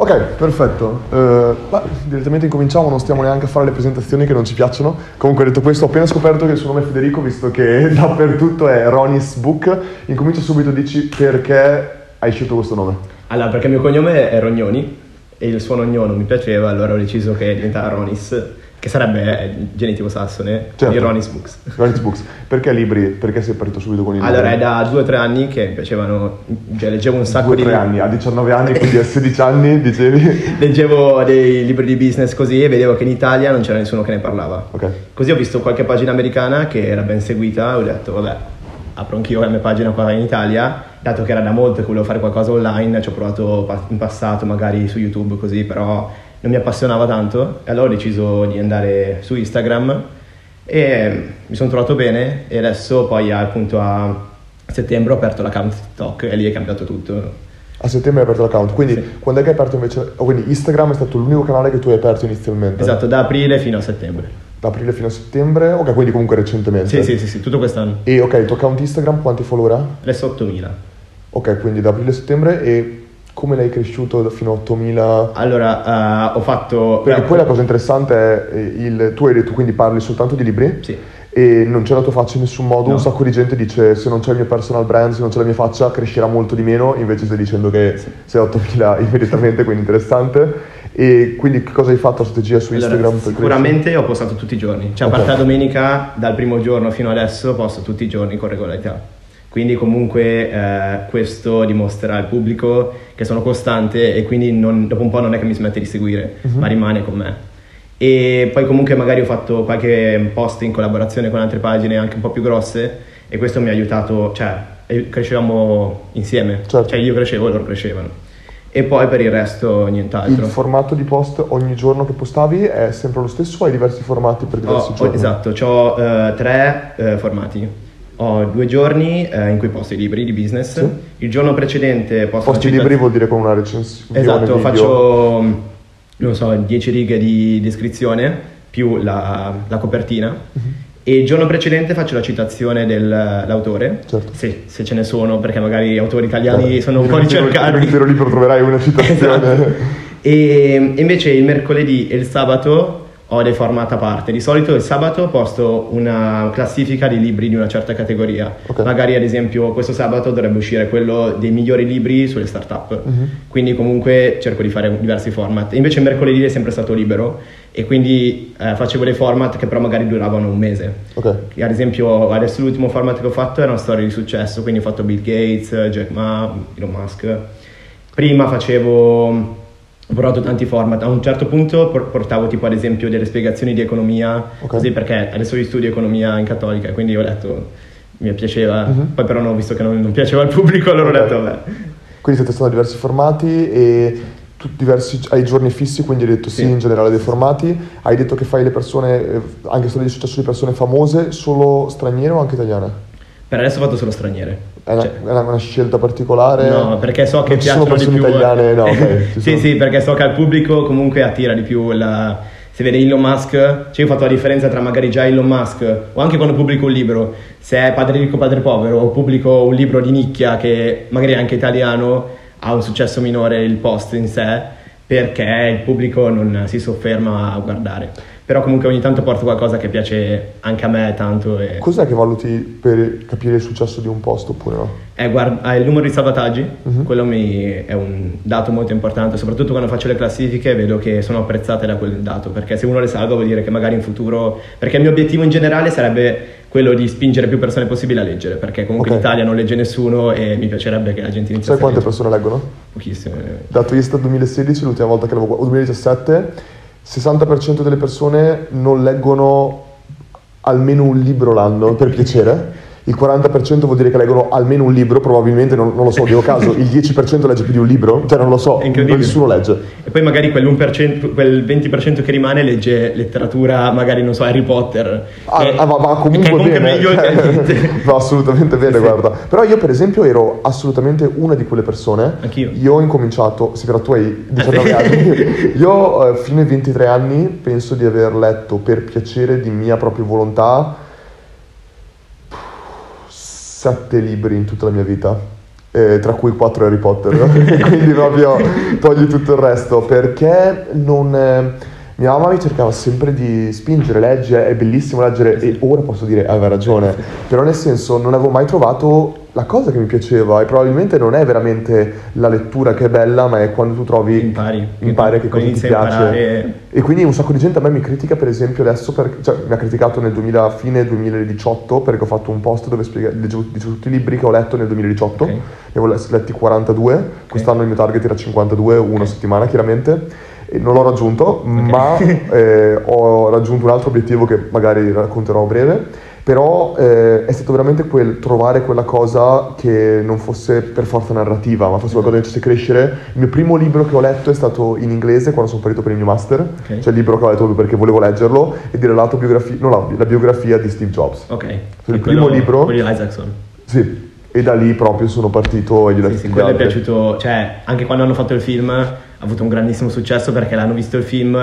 Ok, perfetto. Uh, bah, direttamente incominciamo, non stiamo neanche a fare le presentazioni che non ci piacciono. Comunque detto questo, ho appena scoperto che il suo nome è Federico, visto che dappertutto è Ronis Book. Incomincio subito, dici perché hai scelto questo nome? Allora, perché il mio cognome è Rognoni e il suo nonno non mi piaceva, allora ho deciso che diventava Ronis che sarebbe eh, genitivo sassone certo. di Ronnie's Books. Ronnie's Books. Perché libri? Perché sei partito subito con i libri? Allora, è da due o tre anni che mi piacevano, cioè leggevo un sacco due, di... Due o tre anni, a 19 anni, quindi a 16 anni dicevi... leggevo dei libri di business così e vedevo che in Italia non c'era nessuno che ne parlava. Okay. Così ho visto qualche pagina americana che era ben seguita e ho detto, vabbè, apro anch'io la mia pagina qua in Italia, dato che era da molto che volevo fare qualcosa online, ci ho provato in passato magari su YouTube così, però non mi appassionava tanto e allora ho deciso di andare su Instagram e mi sono trovato bene e adesso poi appunto a settembre ho aperto l'account TikTok e lì è cambiato tutto. A settembre hai aperto l'account, quindi sì. quando è che hai aperto invece? Oh, quindi Instagram è stato l'unico canale che tu hai aperto inizialmente? Esatto, da aprile fino a settembre. Da aprile fino a settembre, ok, quindi comunque recentemente. Sì, sì, sì, sì tutto quest'anno. E ok, il tuo account Instagram quanti follower ha? Adesso 8000. Ok, quindi da aprile a settembre e come l'hai cresciuto fino a 8000? Allora, uh, ho fatto... Perché poi la cosa interessante è eh, il... Tu hai detto quindi parli soltanto di libri? Sì. E non c'è la tua faccia in nessun modo, no. un sacco di gente dice se non c'è il mio personal brand, se non c'è la mia faccia crescerà molto di meno, invece stai dicendo che sì. sei 8000 immediatamente, quindi interessante. E quindi che cosa hai fatto a strategia su Instagram? Allora, sicuramente ho postato tutti i giorni, cioè okay. a parte domenica, dal primo giorno fino adesso posto tutti i giorni con regolarità. Quindi comunque eh, questo dimostra al pubblico che sono costante e quindi non, dopo un po' non è che mi smette di seguire, uh-huh. ma rimane con me. E poi comunque magari ho fatto qualche post in collaborazione con altre pagine anche un po' più grosse e questo mi ha aiutato, cioè crescevamo insieme, certo. cioè io crescevo e loro crescevano. E poi per il resto nient'altro. Il formato di post ogni giorno che postavi è sempre lo stesso o hai diversi formati per diversi oh, giorni? Esatto, ho uh, tre uh, formati ho due giorni eh, in cui posto i libri di business. Sì. Il giorno precedente posto Posti i libri vuol dire con una recensione. Esatto, video. faccio non so, 10 righe di descrizione più la, la copertina. Uh-huh. E il giorno precedente faccio la citazione dell'autore, certo. se, se, ce ne sono, perché magari autori italiani eh, sono un po' ricercati. Un intero libro troverai una citazione. esatto. E invece il mercoledì e il sabato ho dei format a parte. Di solito il sabato posto una classifica di libri di una certa categoria. Okay. Magari ad esempio questo sabato dovrebbe uscire quello dei migliori libri sulle startup. Uh-huh. Quindi comunque cerco di fare diversi format. Invece mercoledì è sempre stato libero e quindi eh, facevo dei format che però magari duravano un mese. Okay. Ad esempio adesso l'ultimo format che ho fatto era una storia di successo, quindi ho fatto Bill Gates, Jack Ma, Elon Musk. Prima facevo ho provato tanti format, a un certo punto portavo tipo ad esempio delle spiegazioni di economia, okay. così perché adesso io studio economia in cattolica, quindi ho detto mi piaceva, uh-huh. poi però non ho visto che non, non piaceva al pubblico, allora okay. ho detto vabbè. Quindi siete stati diversi formati e tu diversi, hai giorni fissi, quindi hai detto sì. sì. in generale dei formati, hai detto che fai le persone, eh, anche storie di successo di persone famose, solo straniere o anche italiane? Per adesso ho fatto solo straniere. È una, cioè, è una, scelta particolare? No, perché so che piacciono di più. italiane, no, okay, sì, sono... sì, perché so che al pubblico comunque attira di più la, se vede Elon Musk, cioè io ho fatto la differenza tra magari già Elon Musk o anche quando pubblico un libro, se è padre ricco padre povero o pubblico un libro di nicchia che magari è anche italiano, ha un successo minore il post in sé perché il pubblico non si sofferma a guardare però comunque ogni tanto porto qualcosa che piace anche a me tanto. E... Cos'è che valuti per capire il successo di un posto oppure no? Eh, guarda, il numero di salvataggi, uh-huh. quello mi, è un dato molto importante, soprattutto quando faccio le classifiche vedo che sono apprezzate da quel dato, perché se uno le salva vuol dire che magari in futuro, perché il mio obiettivo in generale sarebbe quello di spingere più persone possibile a leggere, perché comunque okay. in Italia non legge nessuno e mi piacerebbe che la gente iniziasse Sai quante persone leggono? Pochissime. Dato Istat 2016, l'ultima volta che l'avevo, o 2017 60% delle persone non leggono almeno un libro l'anno per piacere il 40% vuol dire che leggono almeno un libro, probabilmente non, non lo so, dico caso, il 10% legge più di un libro, cioè non lo so, nessuno legge. E poi magari quel 20% che rimane legge letteratura, magari non so, Harry Potter. Ah, che, ah va, va, comunque, comunque bene. meglio va assolutamente bene, sì, guarda. Però io per esempio ero assolutamente una di quelle persone. Anch'io. Io ho incominciato, sì però tu hai 19 anni, io eh, fino ai 23 anni penso di aver letto per piacere di mia propria volontà sette libri in tutta la mia vita eh, tra cui 4 Harry Potter, quindi proprio togli tutto il resto, perché non... Mia mamma mi cercava sempre di spingere, leggere, è bellissimo leggere e ora posso dire aveva ragione, però nel senso non avevo mai trovato la cosa che mi piaceva e probabilmente non è veramente la lettura che è bella, ma è quando tu trovi impari, impari che cosa ti piace. Imparare... E quindi un sacco di gente a me mi critica per esempio adesso, per, cioè mi ha criticato nel 2000, fine 2018 perché ho fatto un post dove spiega, leggevo tutti i libri che ho letto nel 2018, okay. ne avevo letti 42, okay. quest'anno il mio target era 52, una okay. settimana chiaramente non l'ho raggiunto, okay. ma eh, ho raggiunto un altro obiettivo che magari racconterò a breve. Però eh, è stato veramente quel trovare quella cosa che non fosse per forza narrativa, ma fosse qualcosa che facesse crescere. Il mio primo libro che ho letto è stato in inglese quando sono partito per il mio master, okay. cioè il libro che ho letto perché volevo leggerlo, e dire l'autobiografia, no, la, la biografia di Steve Jobs. Ok. Cioè, il primo quello, libro. Quello di Isaacson. Sì, e da lì proprio sono partito e gli ho detto sì, sì, quello è piaciuto, cioè anche quando hanno fatto il film ha avuto un grandissimo successo perché l'hanno visto il film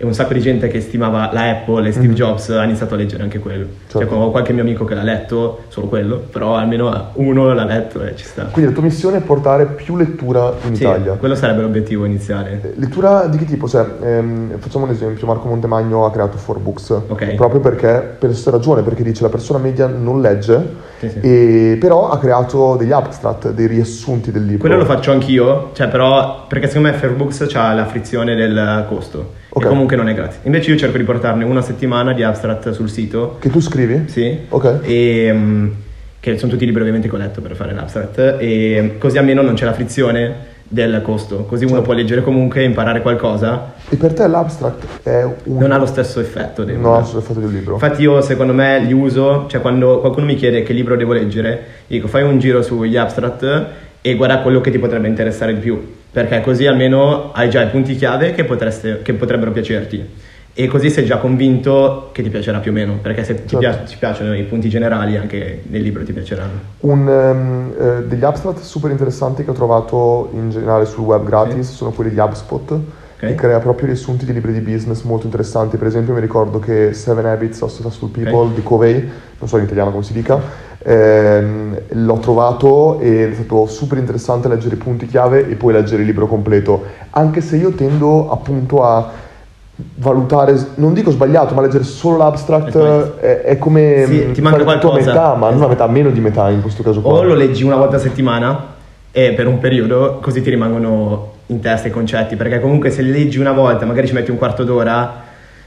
e un sacco di gente che stimava la Apple e Steve mm-hmm. Jobs ha iniziato a leggere anche quello. Certo. Cioè, ho qualche mio amico che l'ha letto, solo quello, però almeno uno l'ha letto e ci sta. Quindi la tua missione è portare più lettura in sì, Italia. quello sarebbe l'obiettivo iniziale. Eh, lettura di che tipo? Cioè, ehm, facciamo un esempio, Marco Montemagno ha creato 4Books, okay. proprio perché, per questa ragione, perché dice la persona media non legge, sì, sì. E, però ha creato degli abstract, dei riassunti del libro. Quello lo faccio anch'io, cioè però, perché secondo me 4Books ha la frizione del costo. Okay. E comunque non è gratis. Invece io cerco di portarne una settimana di abstract sul sito. Che tu scrivi? Sì. Ok. E, um, che sono tutti libri ovviamente che ho letto per fare l'abstract. E così almeno non c'è la frizione del costo, così uno certo. può leggere comunque e imparare qualcosa. E per te l'abstract è un... Non ha lo stesso effetto. Non ha lo stesso effetto del libro. Infatti io secondo me li uso, cioè quando qualcuno mi chiede che libro devo leggere, dico fai un giro sugli abstract e guarda quello che ti potrebbe interessare di più perché così almeno hai già i punti chiave che, potreste, che potrebbero piacerti e così sei già convinto che ti piacerà più o meno, perché se certo. ti, piace, ti, piacciono i punti generali anche nel libro ti piaceranno. Un, um, eh, degli abstract super interessanti che ho trovato in generale sul web gratis sì. sono quelli di HubSpot, okay. che crea proprio riassunti di libri di business molto interessanti. Per esempio mi ricordo che Seven Habits of Successful People okay. di Covey, non so in italiano come si dica, ehm, l'ho trovato e è stato super interessante leggere i punti chiave e poi leggere il libro completo, anche se io tendo appunto a valutare, non dico sbagliato, ma leggere solo l'abstract è, è come sì, ti manca qualcosa. metà, ma non a metà, meno di metà in questo caso qua. O lo leggi una volta a settimana e per un periodo così ti rimangono in testa i concetti, perché comunque se li leggi una volta, magari ci metti un quarto d'ora,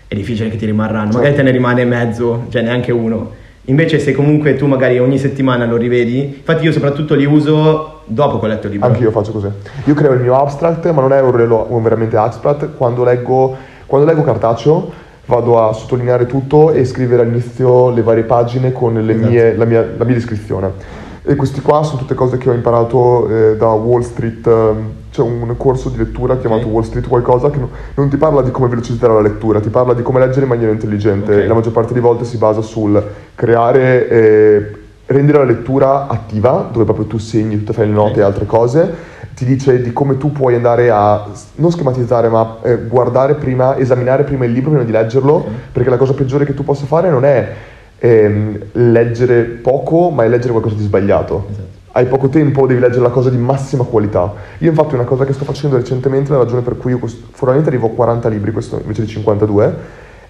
è difficile che ti rimarranno, certo. magari te ne rimane mezzo, cioè neanche uno. Invece se comunque tu magari ogni settimana lo rivedi, infatti io soprattutto li uso dopo che ho letto il libro. Anche io faccio così. Io creo il mio abstract, ma non è un, relo- un veramente abstract, quando leggo, quando leggo cartaceo vado a sottolineare tutto e scrivere all'inizio le varie pagine con esatto. mie, la, mia, la, mia, descrizione. E questi qua sono tutte cose che ho imparato eh, da Wall Street. Eh, c'è un corso di lettura chiamato okay. Wall Street qualcosa che non ti parla di come velocizzare la lettura, ti parla di come leggere in maniera intelligente. Okay. La maggior parte delle volte si basa sul creare, eh, rendere la lettura attiva, dove proprio tu segni, tutte fai le note okay. e altre cose. Ti dice di come tu puoi andare a non schematizzare, ma eh, guardare prima, esaminare prima il libro prima di leggerlo, perché la cosa peggiore che tu possa fare non è ehm, leggere poco, ma è leggere qualcosa di sbagliato. Esatto hai poco tempo, devi leggere la cosa di massima qualità. Io infatti una cosa che sto facendo recentemente, la ragione per cui io formalmente arrivo a 40 libri, questo invece di 52,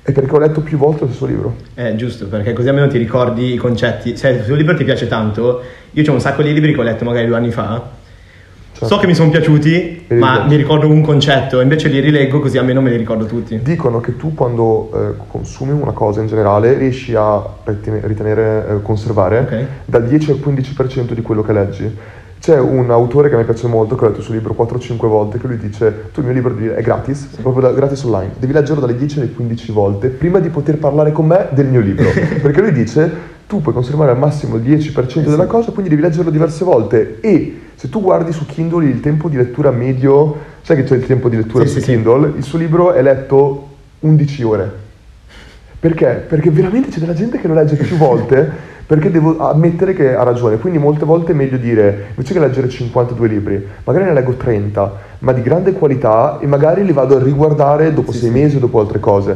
è perché ho letto più volte lo stesso libro. Eh, giusto, perché così almeno ti ricordi i concetti. Se il tuo libro ti piace tanto, io ho un sacco di libri che ho letto magari due anni fa. So che mi sono piaciuti, ma mi ricordo un concetto, invece li rileggo così almeno me li ricordo tutti. Dicono che tu quando eh, consumi una cosa in generale riesci a ritenere, eh, conservare okay. dal 10 al 15% di quello che leggi. C'è un autore che mi piace molto, che ho letto il suo libro 4-5 volte, che lui dice, tu il mio libro è gratis, è proprio da, gratis online, devi leggerlo dalle 10 alle 15 volte prima di poter parlare con me del mio libro. Perché lui dice, tu puoi conservare al massimo il 10% della cosa, quindi devi leggerlo diverse volte e se tu guardi su Kindle il tempo di lettura medio, sai che c'è il tempo di lettura sì, su sì, Kindle? Sì. Il suo libro è letto 11 ore. Perché? Perché veramente c'è della gente che lo legge più volte, perché devo ammettere che ha ragione. Quindi molte volte è meglio dire, invece che leggere 52 libri, magari ne leggo 30, ma di grande qualità e magari li vado a riguardare dopo sei mesi o dopo altre cose.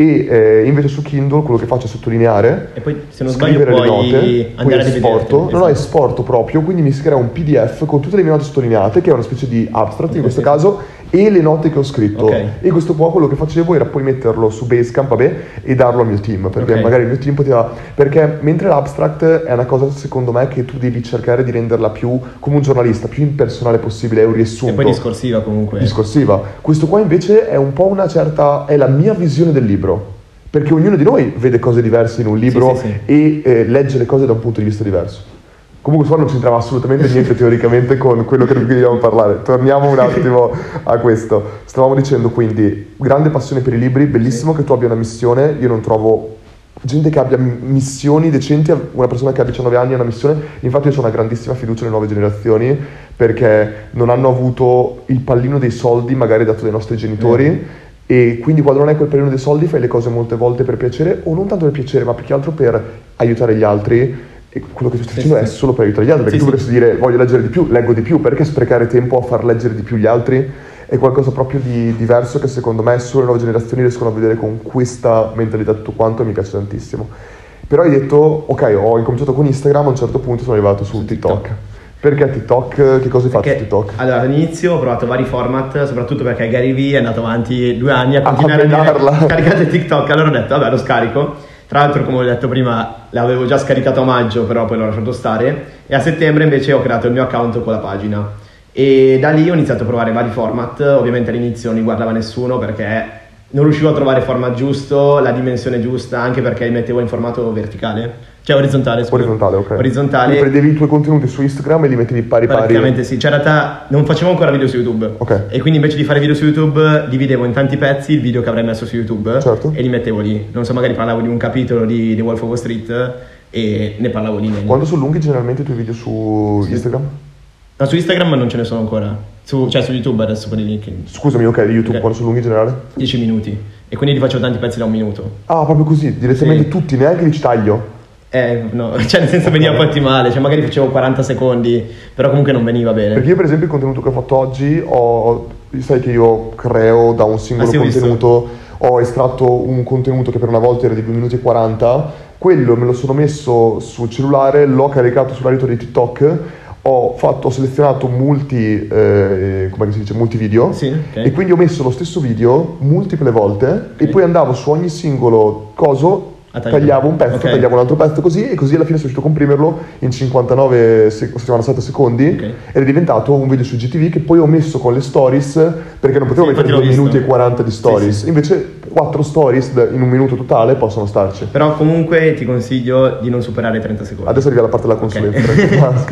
E eh, invece su Kindle quello che faccio è sottolineare E poi se non sbaglio scrivere le note, poi esporto, rivedertele, no, no, esatto. esporto proprio, quindi mi si crea un PDF con tutte le mie note sottolineate, che è una specie di abstract in Ok, questo sì. caso, e le note che ho scritto. Ok. E questo qua quello che facevo era poi metterlo su Basecamp, vabbè, e darlo al mio team, perché Ok. magari il mio team poteva... Perché mentre l'abstract è una cosa, secondo me, che tu devi cercare di renderla più, come un giornalista, più impersonale possibile, è un riassunto E poi discorsiva comunque. discorsiva. Questo qua invece è un po' una certa, è la mia visione del libro. Perché ognuno di noi vede cose diverse in un libro Sì, sì, sì. e eh, legge le cose da un punto di vista diverso. Comunque qua non c'entrava assolutamente niente teoricamente con quello che dobbiamo parlare. Torniamo un attimo a questo. Stavamo dicendo quindi, grande passione per i libri, bellissimo che tu abbia una missione, io non trovo gente che abbia missioni decenti, una persona che ha 19 anni ha una missione, infatti io ho una grandissima fiducia nelle nuove generazioni perché non hanno avuto il pallino dei soldi magari dato dai nostri genitori e quindi quando non hai quel pallino dei soldi fai le cose molte volte per piacere o non tanto per piacere ma più che altro per aiutare gli altri e quello che tu stai Sì, facendo sì. è solo per aiutare gli altri perché Sì, tu sì. potresti dire voglio leggere di più, leggo di più, perché sprecare tempo a far leggere di più gli altri? È qualcosa proprio di diverso che secondo me solo le nuove generazioni riescono a vedere con questa mentalità tutto quanto e mi piace tantissimo. Però hai detto, ok, ho incominciato con Instagram, a un certo punto sono arrivato su, Su TikTok. TikTok. Perché TikTok? Che cosa hai fatto Perché, su TikTok? Allora, all'inizio ho provato vari format, soprattutto perché Gary Vee è andato avanti due anni a A continuare a menarla. dire caricate TikTok, allora ho detto vabbè lo scarico. Tra l'altro, come ho detto prima, l'avevo già scaricato a maggio, però poi l'ho lasciato stare. E a settembre invece ho creato il mio account con la pagina. E da lì ho iniziato a provare vari format. Ovviamente all'inizio non li guardava nessuno perché non riuscivo a trovare il format giusto, la dimensione giusta, anche perché li mettevo in formato verticale. Cioè orizzontale, scusa. Orizzontale, ok. Orizzontale. Quindi prendevi i tuoi contenuti su Instagram e li mettevi pari pari. Praticamente sì, cioè in realtà non facevo ancora video su YouTube. Ok. E quindi invece di fare video su YouTube dividevo in tanti pezzi il video che avrei messo su YouTube Certo. e li mettevo lì. Non so, magari parlavo di un capitolo di The Wolf of Wall Street e ne parlavo lì. Quando sono lunghi generalmente i tuoi video su Sì. Instagram? No, su Instagram non ce ne sono ancora. Su- cioè su YouTube adesso quelli lì che Scusami, ok, YouTube, Ok. quando sono lunghi in generale? 10 minuti. E quindi li facevo tanti pezzi da un minuto. Ah, proprio così, direttamente Sì. tutti, neanche li ci taglio. Eh, no, cioè nel senso veniva poi ottimale, cioè magari facevo 40 secondi, però comunque non veniva bene. Perché io per esempio il contenuto che ho fatto oggi, ho, sai che io creo da un singolo Ah, sì, ho visto. contenuto, ho estratto un contenuto che per una volta era di 2 minuti e 40, quello me lo sono messo sul cellulare, l'ho caricato sull'aito di TikTok, ho, fatto, ho selezionato multi, eh, come si dice, multi video Sì, ok. e quindi ho messo lo stesso video multiple volte e poi andavo su ogni singolo coso. Tagliavo un pezzo, Ok. tagliavo un altro pezzo così e così alla fine sono riuscito a comprimerlo in 59 sec- 57 secondi Ok. ed è diventato un video su GTV che poi ho messo con le stories perché non potevo Sì, mettere infatti l'ho 2 visto. minuti e 40 di stories Sì, sì. invece 4 stories in un minuto totale possono starci Però comunque ti consiglio di non superare i 30 secondi. adesso arriva la parte della consulenza scherzo.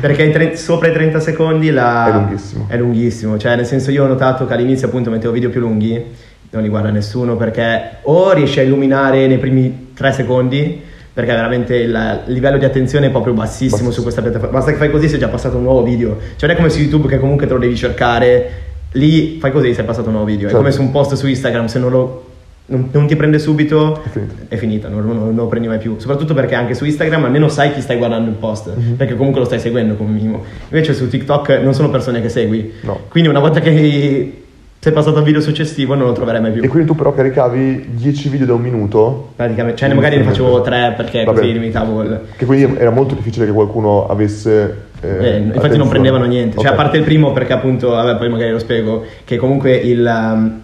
Perché tre- sopra i 30 secondi la- È lunghissimo. È lunghissimo. Cioè, nel senso, io ho notato che all'inizio appunto mettevo video più lunghi, non li guarda nessuno perché o riesci a illuminare nei primi 3 secondi. Perché veramente il livello di attenzione è proprio bassissimo, Bassissimo. su questa piattaforma. Basta che fai così, sei già passato un nuovo video. Cioè, non è come su YouTube che comunque te lo devi cercare. Lì fai così, sei passato un nuovo video. Certo. È come su un post su Instagram, se non lo. Non, non ti prende subito, È finita. è finita, non, non- non lo prendi mai più. Soprattutto perché anche su Instagram almeno sai chi stai guardando il post, Mhm. perché comunque lo stai seguendo come minimo. Invece su TikTok non sono persone che segui. No. Quindi una volta che sei passato al video successivo non lo troverai mai più. e quindi tu però caricavi 10 video da un minuto Praticamente, cioè magari ne facevo tre perché Vabbè. così limitavo il... che quindi era molto difficile che qualcuno avesse eh, Eh, infatti non attenzione. prendevano niente, cioè Ok. a parte il primo perché appunto, vabbè poi magari lo spiego, che comunque il, um,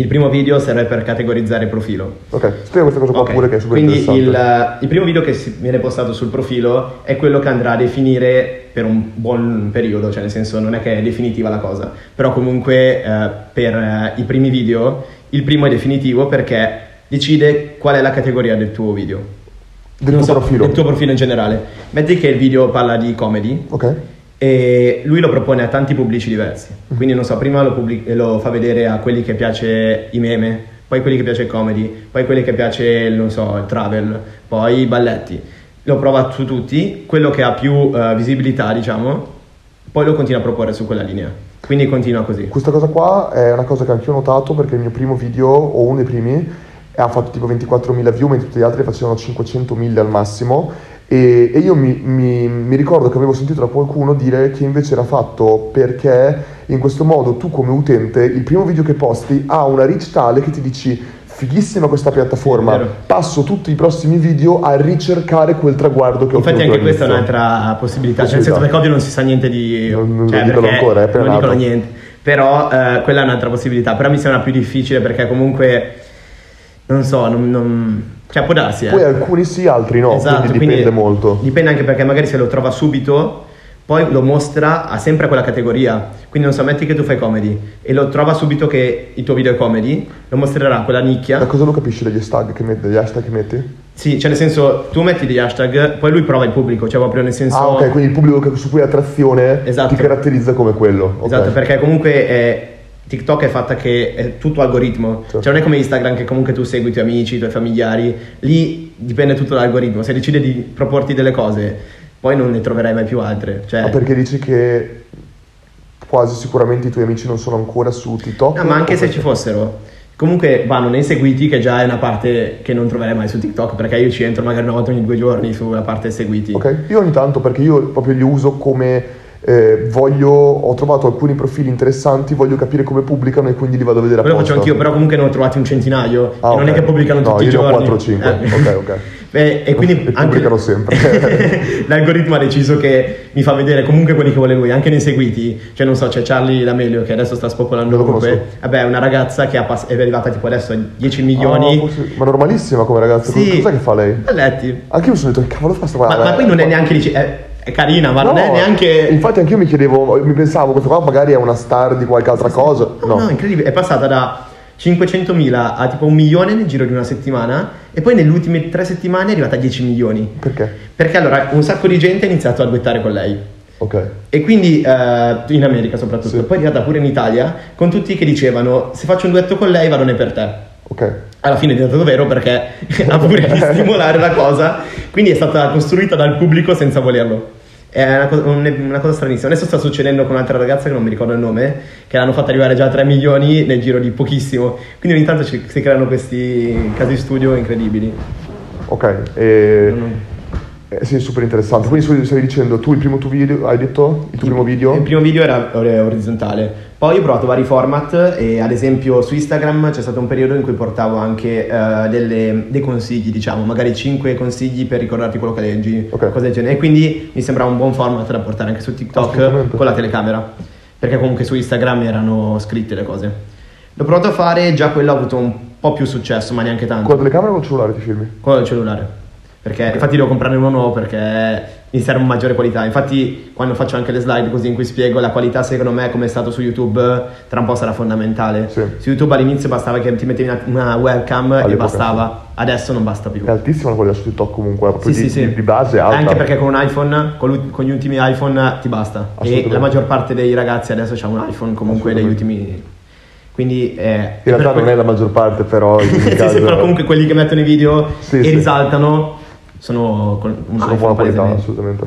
il primo video serve per categorizzare il profilo. ok spiega questa cosa qua Ok, pure che è super Quindi il, eh, il primo video che viene postato sul profilo è quello che andrà a definire per un buon periodo, cioè nel senso non è che è definitiva la cosa, però comunque eh, per eh, i primi video il primo è definitivo perché decide qual è la categoria del tuo video. del Non tuo so, profilo Del tuo profilo in generale. Metti che il video parla di comedy, ok e lui lo propone a tanti pubblici diversi. Quindi, non so, prima lo, pubblic- lo fa vedere a quelli che piace i meme, poi quelli che piace il comedy, poi quelli che piace, non so, il travel, poi i balletti. Lo prova su tutti, quello che ha più eh, visibilità, diciamo, poi lo continua a proporre su quella linea. Quindi continua così. Questa cosa qua è una cosa che anch'io ho notato perché il mio primo video, o uno dei primi, ha fatto tipo 24.000 view, mentre tutti gli altri facevano 500.000 al massimo. E, e io mi, mi- mi ricordo che avevo sentito da qualcuno dire che invece era fatto perché in questo modo tu come utente il primo video che posti ha una reach tale che ti dici fighissima questa piattaforma, Sì, passo tutti i prossimi video a ricercare quel traguardo che ho Infatti anche questa è un'altra possibilità, cioè nel senso perché oggi non si sa niente di... Non- non cioè, dicono ancora, è appena Non dicono niente, però eh, quella è un'altra possibilità, però mi sembra più difficile perché comunque, non so, non... non- cioè può darsi, eh. Poi alcuni sì, altri no, Esatto, quindi dipende molto. Dipende anche perché magari se lo trova subito, poi lo mostra a sempre quella categoria. Quindi non so, metti che tu fai comedy e lo trova subito che il tuo video è comedy, lo mostrerà quella Da nicchia. cosa lo capisci degli hashtag che metti? Degli hashtag che metti? Sì, cioè nel senso, tu metti degli hashtag, poi lui prova il pubblico, cioè proprio nel senso... Ah, ok, quindi il pubblico su cui hai attrazione Esatto. ti caratterizza come quello. ok. Esatto, perché comunque eh, TikTok è fatta che è tutto algoritmo. Certo. Cioè non è come Instagram che comunque tu segui i tuoi amici, i tuoi familiari. Lì dipende tutto dall'algoritmo. Se decide di proporti delle cose, poi non ne troverai mai più altre. Cioè, Ah, perché dici che quasi sicuramente i tuoi amici non sono ancora su TikTok? No, ma anche se perché? ci fossero, comunque vanno nei seguiti, che già è una parte che non troverai mai su TikTok, perché io ci entro magari una volta ogni due giorni sulla parte seguiti. Ok, io ogni tanto perché io proprio li uso come eh, voglio, ho trovato alcuni profili interessanti, voglio capire come pubblicano e quindi li vado a vedere Quello apposta. faccio anch'io, però comunque ne ho trovati un centinaio. Ah, e non è che pubblicano No, tutti i io ne ho giorni. 4 o 5. Eh. Ok, ok. Beh, e quindi E pubblicano sempre. l'algoritmo ha deciso che mi fa vedere comunque quelli che vuole lui, anche nei seguiti. Cioè, non so, c'è Charlie D'Amelio che adesso sta spopolando ovunque. Vabbè, è una ragazza che pass- è arrivata tipo adesso a 10 Ah, milioni. forse- ma normalissima come ragazza, Sì. cos'è che fa lei? Letti. Anche io mi sono detto, che cavolo fa sta Ma, ma poi non è neanche dice- è, è carina, ma non è No, neanche. Infatti anche io mi chiedevo, mi pensavo, questa qua magari è una star di qualche altra cosa. No, no, incredibile. È passata da 500.000 a tipo un milione nel giro di una settimana. E poi nelle ultime tre settimane è arrivata a 10 milioni. Perché? Perché allora un sacco di gente ha iniziato a duettare con lei. Ok. E quindi eh, in America soprattutto, Sì. poi è arrivata pure in Italia, con tutti che dicevano se faccio un duetto con lei vado ne per te. Ok. Alla fine è diventato vero perché ha pure di stimolare la cosa, quindi è stata costruita dal pubblico senza volerlo. È una cosa, un- una cosa stranissima. Adesso sta succedendo con un'altra ragazza che non mi ricordo il nome, che l'hanno fatta arrivare già a 3 milioni nel giro di pochissimo. Quindi ogni tanto ci- si creano questi casi studio incredibili. Ok. E... Non- eh, sì, super interessante. Quindi stavi- dicendo, tu il primo tuo video, hai detto? Il tuo primo video? Il primo video era or- orizzontale. Poi ho provato vari format e ad esempio su Instagram c'è stato un periodo in cui portavo anche eh, delle- dei consigli, diciamo, magari 5 consigli per ricordarti quello che leggi, Ok. cose del genere. E quindi mi sembrava un buon format da portare anche su TikTok con la telecamera, perché comunque su Instagram erano scritte le cose. L'ho provato a fare, già quello ha avuto un po' più successo, ma neanche tanto. Con la telecamera o col cellulare ti filmi? Con il cellulare. Perché infatti devo comprarne uno nuovo perché mi serve maggiore qualità. Infatti, quando faccio anche le slide così in cui spiego la qualità, secondo me, come è stato su YouTube, tra un po' sarà fondamentale. Sì. Su YouTube all'inizio bastava che ti mettevi una, una webcam e All'epoca bastava, adesso non basta più. È altissima quella su TikTok comunque, Sì, di, sì, sì. di- di base alta. Anche perché con un iPhone, con, con gli ultimi iPhone ti basta. E la maggior parte dei ragazzi adesso ha un iPhone comunque degli ultimi. Quindi eh, In realtà que- non è la maggior parte, però sì, sì, però comunque quelli che mettono i video Sì, e sì. risaltano sono con un sono buona qualità, assolutamente.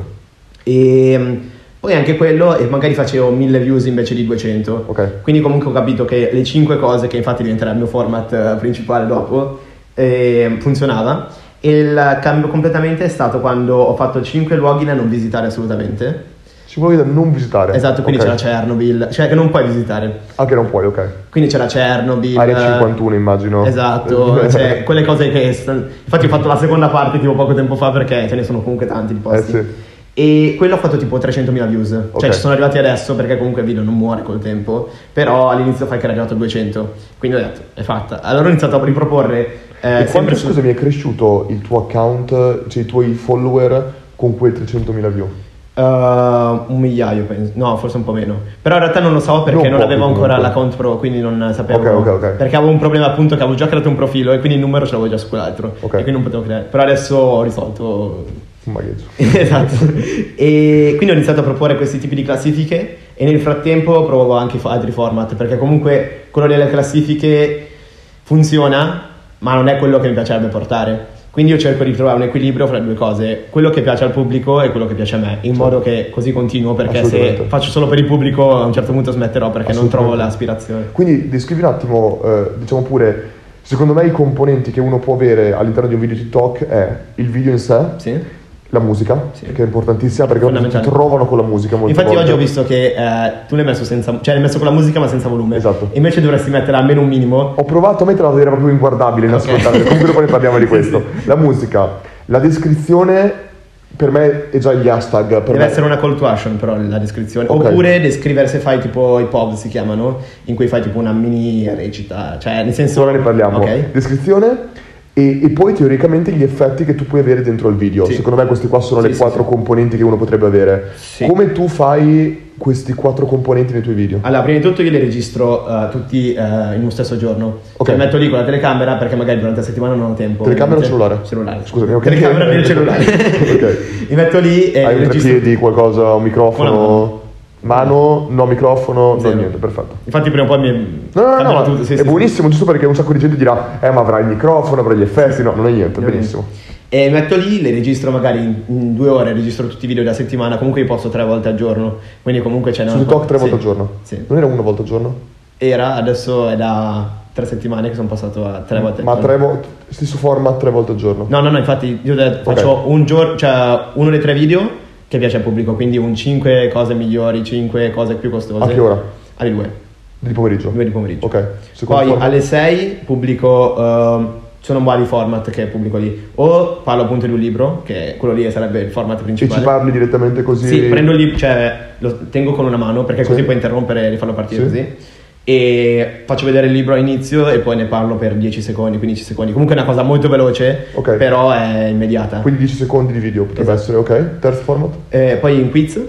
E mm, poi anche quello, e magari facevo 1000 views invece di 200. Ok. Quindi comunque ho capito che le 5 cose, che infatti diventerà il mio format eh, principale dopo, eh, funzionava. E il cambio completamente è stato quando ho fatto 5 luoghi da non visitare assolutamente. Ci vuoi da non visitare? Esatto, quindi Ok. c'era Chernobyl, cioè che non puoi visitare. Ah, che non puoi, ok. Quindi c'era Chernobyl. Area 51 immagino. Esatto, cioè quelle cose che... Infatti ho fatto la seconda parte tipo poco tempo fa perché ce ne sono comunque tanti di posti. Eh sì. E quello ha fatto tipo 300.000 views. Ok. Cioè ci sono arrivati adesso perché comunque il video non muore col tempo. Però all'inizio fai che era arrivato a 200. Quindi ho detto, è fatta. Allora ho iniziato a riproporre... eh, e sempre su- scusami, è cresciuto il tuo account, cioè i tuoi follower con quei 300.000 view? Uh, un migliaio, penso. No, forse un po' meno. Però in realtà non lo so perché Non non, pochi, avevo ancora comunque. l'account pro, quindi non sapevo. Ok, ok, ok. Perché avevo un problema appunto che avevo già creato un profilo e quindi il numero ce l'avevo già su quell'altro. E quindi non potevo creare. Però adesso ho risolto. Un magheggio. esatto. E quindi ho iniziato a proporre questi tipi di classifiche e nel frattempo provavo anche altri format perché comunque quello delle classifiche funziona, ma non è quello che mi piacerebbe portare. Quindi io cerco di trovare un equilibrio fra le due cose, quello che piace al pubblico e quello che piace a me, in modo che così continuo perché se faccio solo per il pubblico a un certo punto smetterò perché non trovo l'aspirazione. Quindi descrivi un attimo, eh, diciamo pure, secondo me i componenti che uno può avere all'interno di un video TikTok è il video in sé, Sì? La musica, Sì. che è importantissima perché ti Fondamentale. trovano con la musica molto Infatti oggi ho visto che eh, tu l'hai messo senza, cioè l'hai messo con la musica ma senza volume. Esatto. Invece dovresti mettere almeno un minimo. Ho provato a metterla, era proprio inguardabile, inascoltabile. Comunque dopo ne parliamo di questo. La musica, la descrizione per me è già gli hashtag. Deve me essere una call to action però la descrizione. Ok. Oppure descrivere se fai tipo i POV si chiamano, in cui fai tipo una mini recita. Cioè nel senso... Ora ne parliamo. Ok. Descrizione e, e poi teoricamente gli effetti che tu puoi avere dentro il video. Sì. Secondo me questi qua sono Sì, le quattro sì. componenti che uno potrebbe avere. Sì. Come tu fai questi quattro componenti nei tuoi video? Allora, prima di tutto io li registro eh, tutti eh, in uno stesso giorno. Ok. Cioè metto lì con la telecamera perché magari durante la settimana non ho tempo. Telecamera o cellulare? Cellulare. Scusami, ok. Telecamera nel cellulare. Ok. Mi metto lì e Hai un registro. treppiedi, qualcosa, un microfono? Mano, no microfono, no Zero. niente, perfetto. Infatti prima o poi mi... No, no, no, ma tutto, sì, è sì, sì. buonissimo, giusto perché un sacco di gente dirà, eh ma avrai il microfono, avrai gli effetti, no, non è niente, Non è benissimo. E metto lì, le registro magari in, due ore, registro tutti i video della settimana, comunque li posto tre volte al giorno, quindi comunque c'è Su TikTok tre volte al giorno? Sì. Non era una volta al giorno? Era, adesso è da tre settimane che sono passato a tre volte al Ma giorno. tre volte, stesso format tre volte al giorno? No, no, no, infatti io faccio un giorno, cioè uno dei tre video che piace al pubblico, quindi un 5 cose migliori, 5 cose più costose. A che ora? Alle 2, Di pomeriggio? 2 di pomeriggio. Ok. Secondo Poi format? alle 6 pubblico, ehm, sono vari format che pubblico lì. O parlo appunto di un libro, che quello lì sarebbe il format E principale. ci parli direttamente così? Sì, prendo il libro, cioè lo tengo con una mano perché Sì. così puoi interrompere e rifarlo partire Sì. così. E faccio vedere il libro all'inizio e poi ne parlo per 10 secondi, 15 secondi. Comunque è una cosa molto veloce, Ok. però è immediata. Quindi 10 secondi di video potrebbe Esatto. essere, ok? Terzo format? Eh, poi in quiz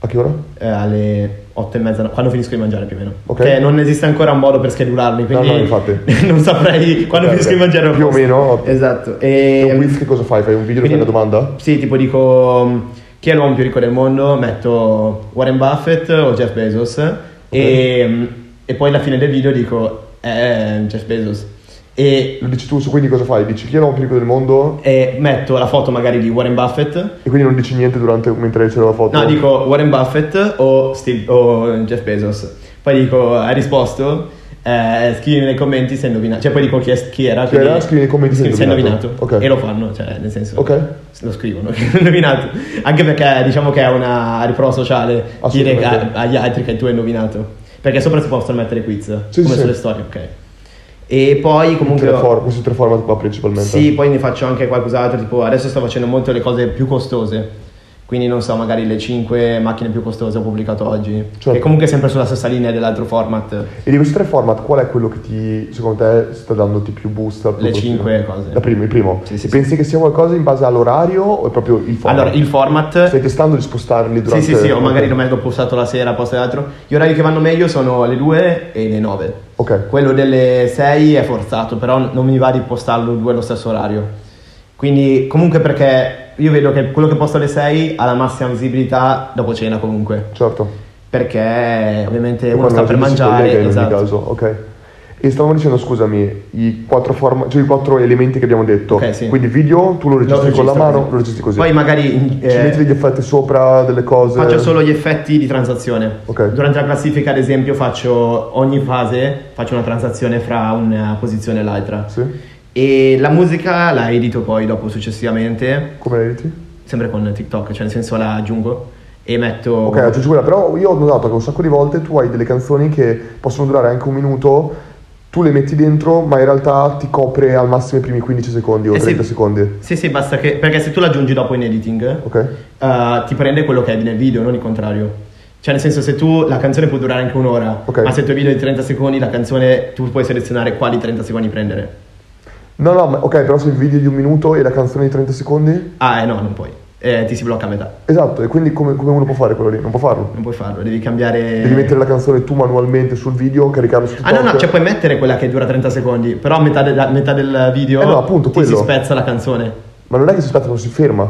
A che ora? eh, alle 8 e mezza, quando finisco di mangiare più o meno. Ok. Che non esiste ancora un modo per schedularli, quindi No, no, infatti. non saprei quando Ok, finisco ok. di mangiare. Più o meno. Esatto. E E un quiz che cosa fai? Fai un video, fai una quindi- domanda? Sì, tipo dico mm, chi è l'uomo più ricco del mondo, metto Warren Buffett o Jeff Bezos e, mm, e poi alla fine del video dico eh, Jeff Bezos e, Lo dici tu, su quindi cosa fai? Dici chi è l'uomo più ricco del mondo e metto la foto magari di Warren Buffett e quindi non dici niente durante, mentre c'è la foto? No, dico Warren Buffett o, Steve, o Jeff Bezos. Poi dico, hai risposto? Eh, scrivi nei commenti se hai indovinato. Cioè, poi dico chi, è- chi era. Chi era? Scrivi nei commenti se hai se hai indovinato. indovinato. Ok. E lo fanno, cioè, nel senso. Ok. Lo scrivono, che hai indovinato. Anche perché diciamo che è una riprova sociale dire Assolutamente. a- agli altri che tu hai indovinato. Perché sopra si possono mettere quiz, Sì, come sì, sulle storie, ok. E poi comunque... Tre for- questi tre format qua principalmente. Sì, poi ne faccio anche qualcos'altro, tipo adesso sto facendo molto le cose più costose. Quindi non so, magari le 5 macchine più costose ho pubblicato oggi. Certo. Che comunque è sempre sulla stessa linea dell'altro format. E di questi tre format, qual è quello che ti, secondo te, sta dandoti più boost? Le profilo? cinque cose. La prima, il primo. Sì, sì, e sì. pensi che sia qualcosa in base all'orario o è proprio il format? Allora, il format... Stai testando di spostarli durante... Sì, sì, sì, o magari non vengo postato la sera, posto l'altro. Gli orari che vanno meglio sono le 2 e le 9. Ok. Quello delle 6 è forzato, però non mi va di postarlo due allo stesso orario. Quindi, comunque perché io vedo che quello che posto alle 6 ha la massima visibilità dopo cena comunque. Certo. Perché ovviamente E uno sta per mangiare. collega in ogni esatto. caso, ok. E stavamo dicendo, scusami, i quattro, forma- cioè i quattro elementi che abbiamo detto. Ok, sì. Quindi video, tu lo registri Lo con la mano, così. lo registri così. Poi magari Ci eh, metti degli effetti sopra, delle cose... faccio solo gli effetti di transazione. Ok. Durante la classifica, ad esempio, faccio ogni fase faccio una transazione fra una posizione e l'altra. Sì? E la musica la edito poi dopo successivamente, Come la editi? sempre con TikTok, cioè nel senso la aggiungo e metto Ok, aggiungi quella, però io ho notato che un sacco di volte tu hai delle canzoni che possono durare anche un minuto, tu le metti dentro, ma in realtà ti copre al massimo i primi 15 secondi o Eh sì. 30 secondi. Sì, sì, basta che perché se tu l'aggiungi dopo in editing, Ok? eh, ti prende quello che è nel video, non il contrario. Cioè, nel senso, se tu la canzone può durare anche un'ora, Ok. ma se il tuo video è di 30 secondi, la canzone tu puoi selezionare quali 30 secondi prendere. No, no, ma- ok, però se il video è di un minuto e la canzone di 30 secondi? Ah, eh, no, non puoi. Eh, ti si blocca a metà. Esatto, e quindi come, come uno può fare quello lì? Non può farlo. Non puoi farlo, devi cambiare. Devi mettere la canzone tu manualmente sul video, caricarlo su Ah, TikTok. no, no, cioè puoi mettere quella che dura 30 secondi, però a metà, del- a metà del video Eh no, appunto, ti si quello. spezza la canzone. Ma non è che si aspetta, non si ferma.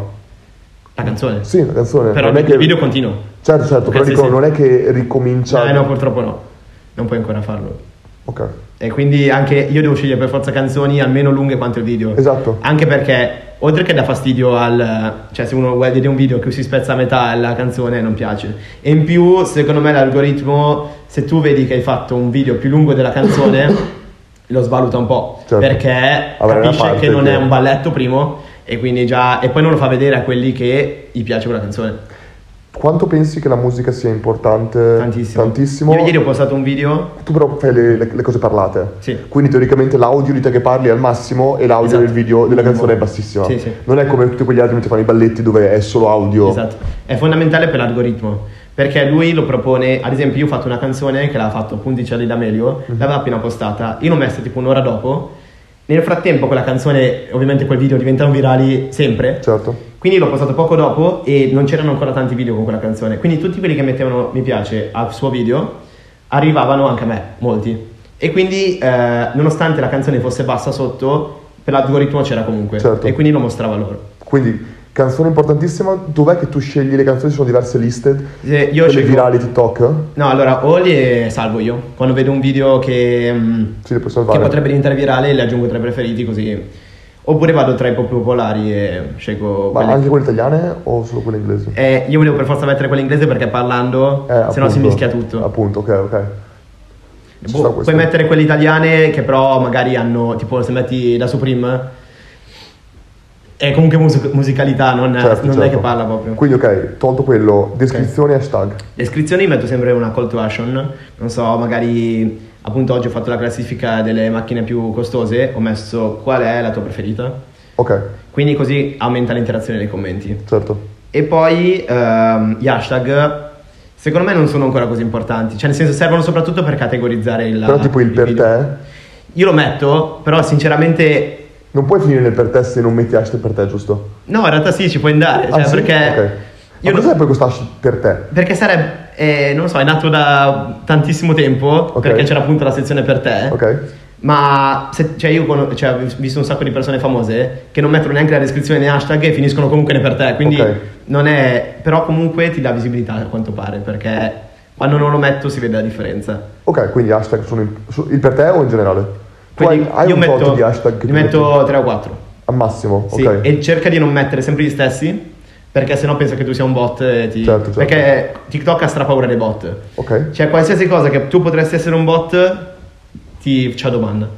La canzone. Sì, la canzone. Però non è il che... video continua. Certo, certo, però dico, sì. non è che ricomincia... No, no, purtroppo no. Non puoi ancora farlo. Ok. E quindi anche io devo scegliere per forza canzoni almeno lunghe quanto il video. Esatto. Anche perché, oltre che dà fastidio al... Cioè, se uno vedere un video che si spezza a metà la canzone non piace. E in più, secondo me, l'algoritmo, se tu vedi che hai fatto un video più lungo della canzone, lo svaluta un po'. Certo. Perché Avrai una capisce che non che- è un balletto, primo. E quindi già, e poi non lo fa vedere a quelli che gli piace quella canzone. Quanto pensi che la musica sia importante? Tantissimo. Tantissimo. Io ieri ho postato un video. Tu però fai le, le- le cose parlate. Sì. Quindi teoricamente l'audio di te che parli è al massimo e l'audio Esatto. del video della canzone è bassissima. Sì, sì. Non è come tutti quegli altri che fanno i balletti dove è solo audio. Esatto. È fondamentale per l'algoritmo. Perché lui lo propone, ad esempio, io ho fatto una canzone che l'ha fatto Punticelli d'Amelio, Mhm. l'aveva appena postata, io l'ho messa tipo un'ora dopo. Nel frattempo quella canzone, ovviamente quel video diventano virali sempre. Certo. Quindi l'ho postato poco dopo e non c'erano ancora tanti video con quella canzone. Quindi tutti quelli che mettevano mi piace al suo video arrivavano anche a me, molti. E quindi, eh, nonostante la canzone fosse bassa sotto, per l'algoritmo c'era comunque. Certo. E quindi lo mostrava loro. Quindi, canzone importantissima, dov'è che tu scegli le canzoni? Ci sono diverse liste. Eh, Io scelgo- virali TikTok? No, allora o li salvo io. Quando vedo un video che, mm, Sì, le che potrebbe diventare virale, le aggiungo tra i preferiti così. Oppure vado tra i più popolari e scelgo Ma quelle. anche quelle italiane o solo quelle inglesi? Eh, io volevo per forza mettere quella inglese perché parlando, Eh, se no si mischia tutto. Appunto, ok, ok. Boh, puoi mettere quelle italiane che però magari hanno, tipo se metti da Supreme, è comunque music- musicalità, non, Certo, non è certo. che parla proprio. Quindi, ok, tolto quello, descrizione hashtag. Descrizioni metto sempre una call to action, non so, magari appunto oggi ho fatto la classifica delle macchine più costose, ho messo qual è la tua preferita, Ok, quindi così aumenta l'interazione nei commenti. certo. E poi ehm, gli hashtag, secondo me non sono ancora così importanti, cioè nel senso servono soprattutto per categorizzare il Però tipo il per video. te, Io lo metto, però sinceramente non puoi finire nel per te se non metti hashtag per te, giusto? no, in realtà sì, ci puoi andare, cioè Ah, sì? perché Ok. Io Ma non- cos'è poi questo hashtag per te? perché sarebbe eh, non lo so, è nato da tantissimo tempo, Ok. perché c'era appunto la sezione per te. Ok? Ma se- cioè io con- cioè, ho visto un sacco di persone famose che non mettono neanche la descrizione nei hashtag e finiscono comunque nei per te. Quindi Ok. non è. Però comunque ti dà visibilità a quanto pare. Perché quando non lo metto si vede la differenza. Ok, quindi hashtag sono su- il per te o in generale? Tu Quindi hai, hai io un metto, di hashtag che ne tu metto metti? 3 o 4. Al massimo, Sì, ok. e cerca di non mettere sempre gli stessi. Perché sennò pensa che tu sia un bot. Ti... Certo, certo. Perché TikTok ha strapaura dei bot. Ok? Cioè, qualsiasi cosa che tu potresti essere un bot, ti c'ha domanda.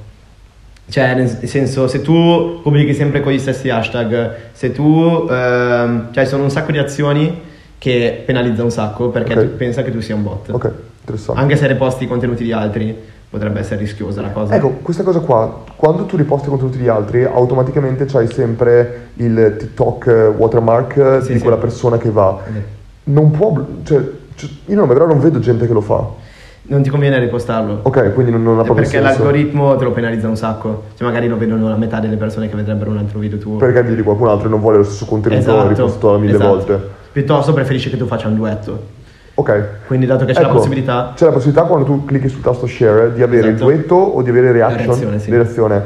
Cioè, nel senso, se tu pubblichi sempre con gli stessi hashtag, se tu. ehm, cioè, sono un sacco di azioni che penalizza un sacco perché Ok. tu pensa che tu sia un bot. Ok, interessante. Anche se reposti i contenuti di altri, potrebbe essere rischiosa la cosa. Ecco, questa cosa qua, quando tu riposti contenuti di altri, automaticamente c'hai sempre il TikTok eh, watermark eh, Sì, di sì. quella persona che va. Non può, cioè, io non, però non vedo gente che lo fa. Non ti conviene ripostarlo. Ok, quindi non, non ha proprio perché senso. l'algoritmo te lo penalizza un sacco. Cioè, magari lo vedono la metà delle persone che vedrebbero un altro video tuo. Perché vedi qualcun altro e non vuole lo stesso contenuto ripostato mille esatto. volte. Piuttosto preferisce che tu faccia un duetto. Ok. Quindi, dato che c'è la Ecco, possibilità, C'è la possibilità quando tu clicchi sul tasto share di avere Esatto. il duetto o di avere reaction. reazione, sì. reazione.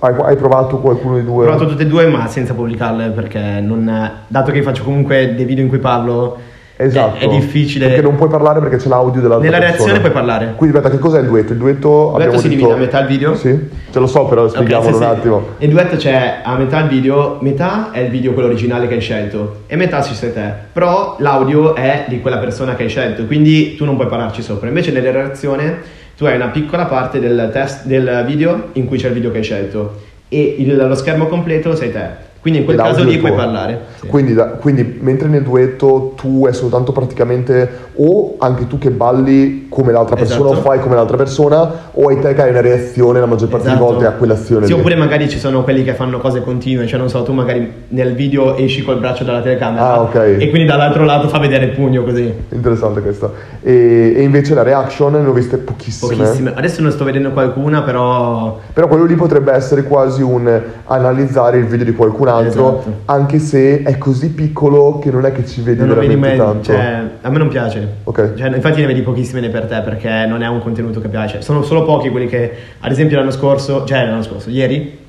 Hai, hai provato qualcuno dei Ho due? provato tutte e due, ma senza pubblicarle perché non. Dato che faccio comunque dei video in cui parlo, Esatto. è, è difficile. Perché non puoi parlare perché c'è l'audio dell'altra Nella persona. reazione puoi parlare. Quindi aspetta, che cos'è il duetto? Il duetto, abbiamo si detto... divide a metà il video? Sì, ce lo so però spieghiamolo sì, un sì. attimo. Il duetto c'è a metà il video, metà è il video quello originale che hai scelto e metà ci sei te. Però l'audio è di quella persona che hai scelto, quindi tu non puoi parlarci sopra. Invece nella reazione tu hai una piccola parte del test del video in cui c'è il video che hai scelto e il- lo schermo completo sei te. Quindi in quel caso lì puoi parlare. Sì. Quindi, da- quindi mentre nel duetto tu è soltanto praticamente o anche tu che balli come l'altra persona Esatto. o fai come l'altra persona o hai te che hai una reazione la maggior parte Esatto. delle volte a quell'azione Sì, lì. oppure magari ci sono quelli che fanno cose continue, cioè non so, tu magari nel video esci col braccio dalla telecamera Ah, ok. e quindi dall'altro lato fa vedere il pugno così. Interessante questa. E, e invece la reaction ne ho viste pochissime. Pochissime. Adesso ne sto vedendo qualcuna, però Però quello lì potrebbe essere quasi un analizzare il video di qualcun altro, Esatto. anche se è così piccolo che non è che ci vedi non vedi veramente mai. tanto. Cioè, a me non piace. Ok. Cioè, infatti ne vedi pochissime ne per te perché non è un contenuto che piace. Sono solo pochi quelli che, ad esempio, l'anno scorso, cioè l'anno scorso, ieri.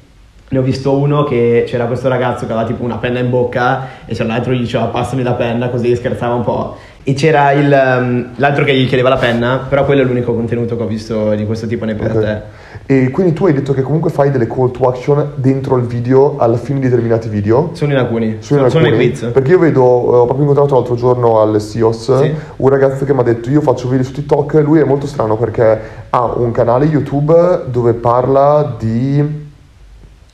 Ne ho visto uno che c'era questo ragazzo che aveva tipo una penna in bocca e c'era l'altro gli diceva passami la penna così scherzava un po'. E c'era il, um, l'altro che gli chiedeva la penna, però quello è l'unico contenuto che ho visto di questo tipo nei per Ok. te. E quindi tu hai detto che comunque fai delle call to action dentro il video alla fine di determinati video. Sono in alcuni, Sono sono, in sono alcuni? quiz. Perché io vedo, eh, ho proprio incontrato l'altro giorno al SIOS Sì. un ragazzo che mi ha detto io faccio video su TikTok, lui è molto strano perché ha un canale YouTube dove parla di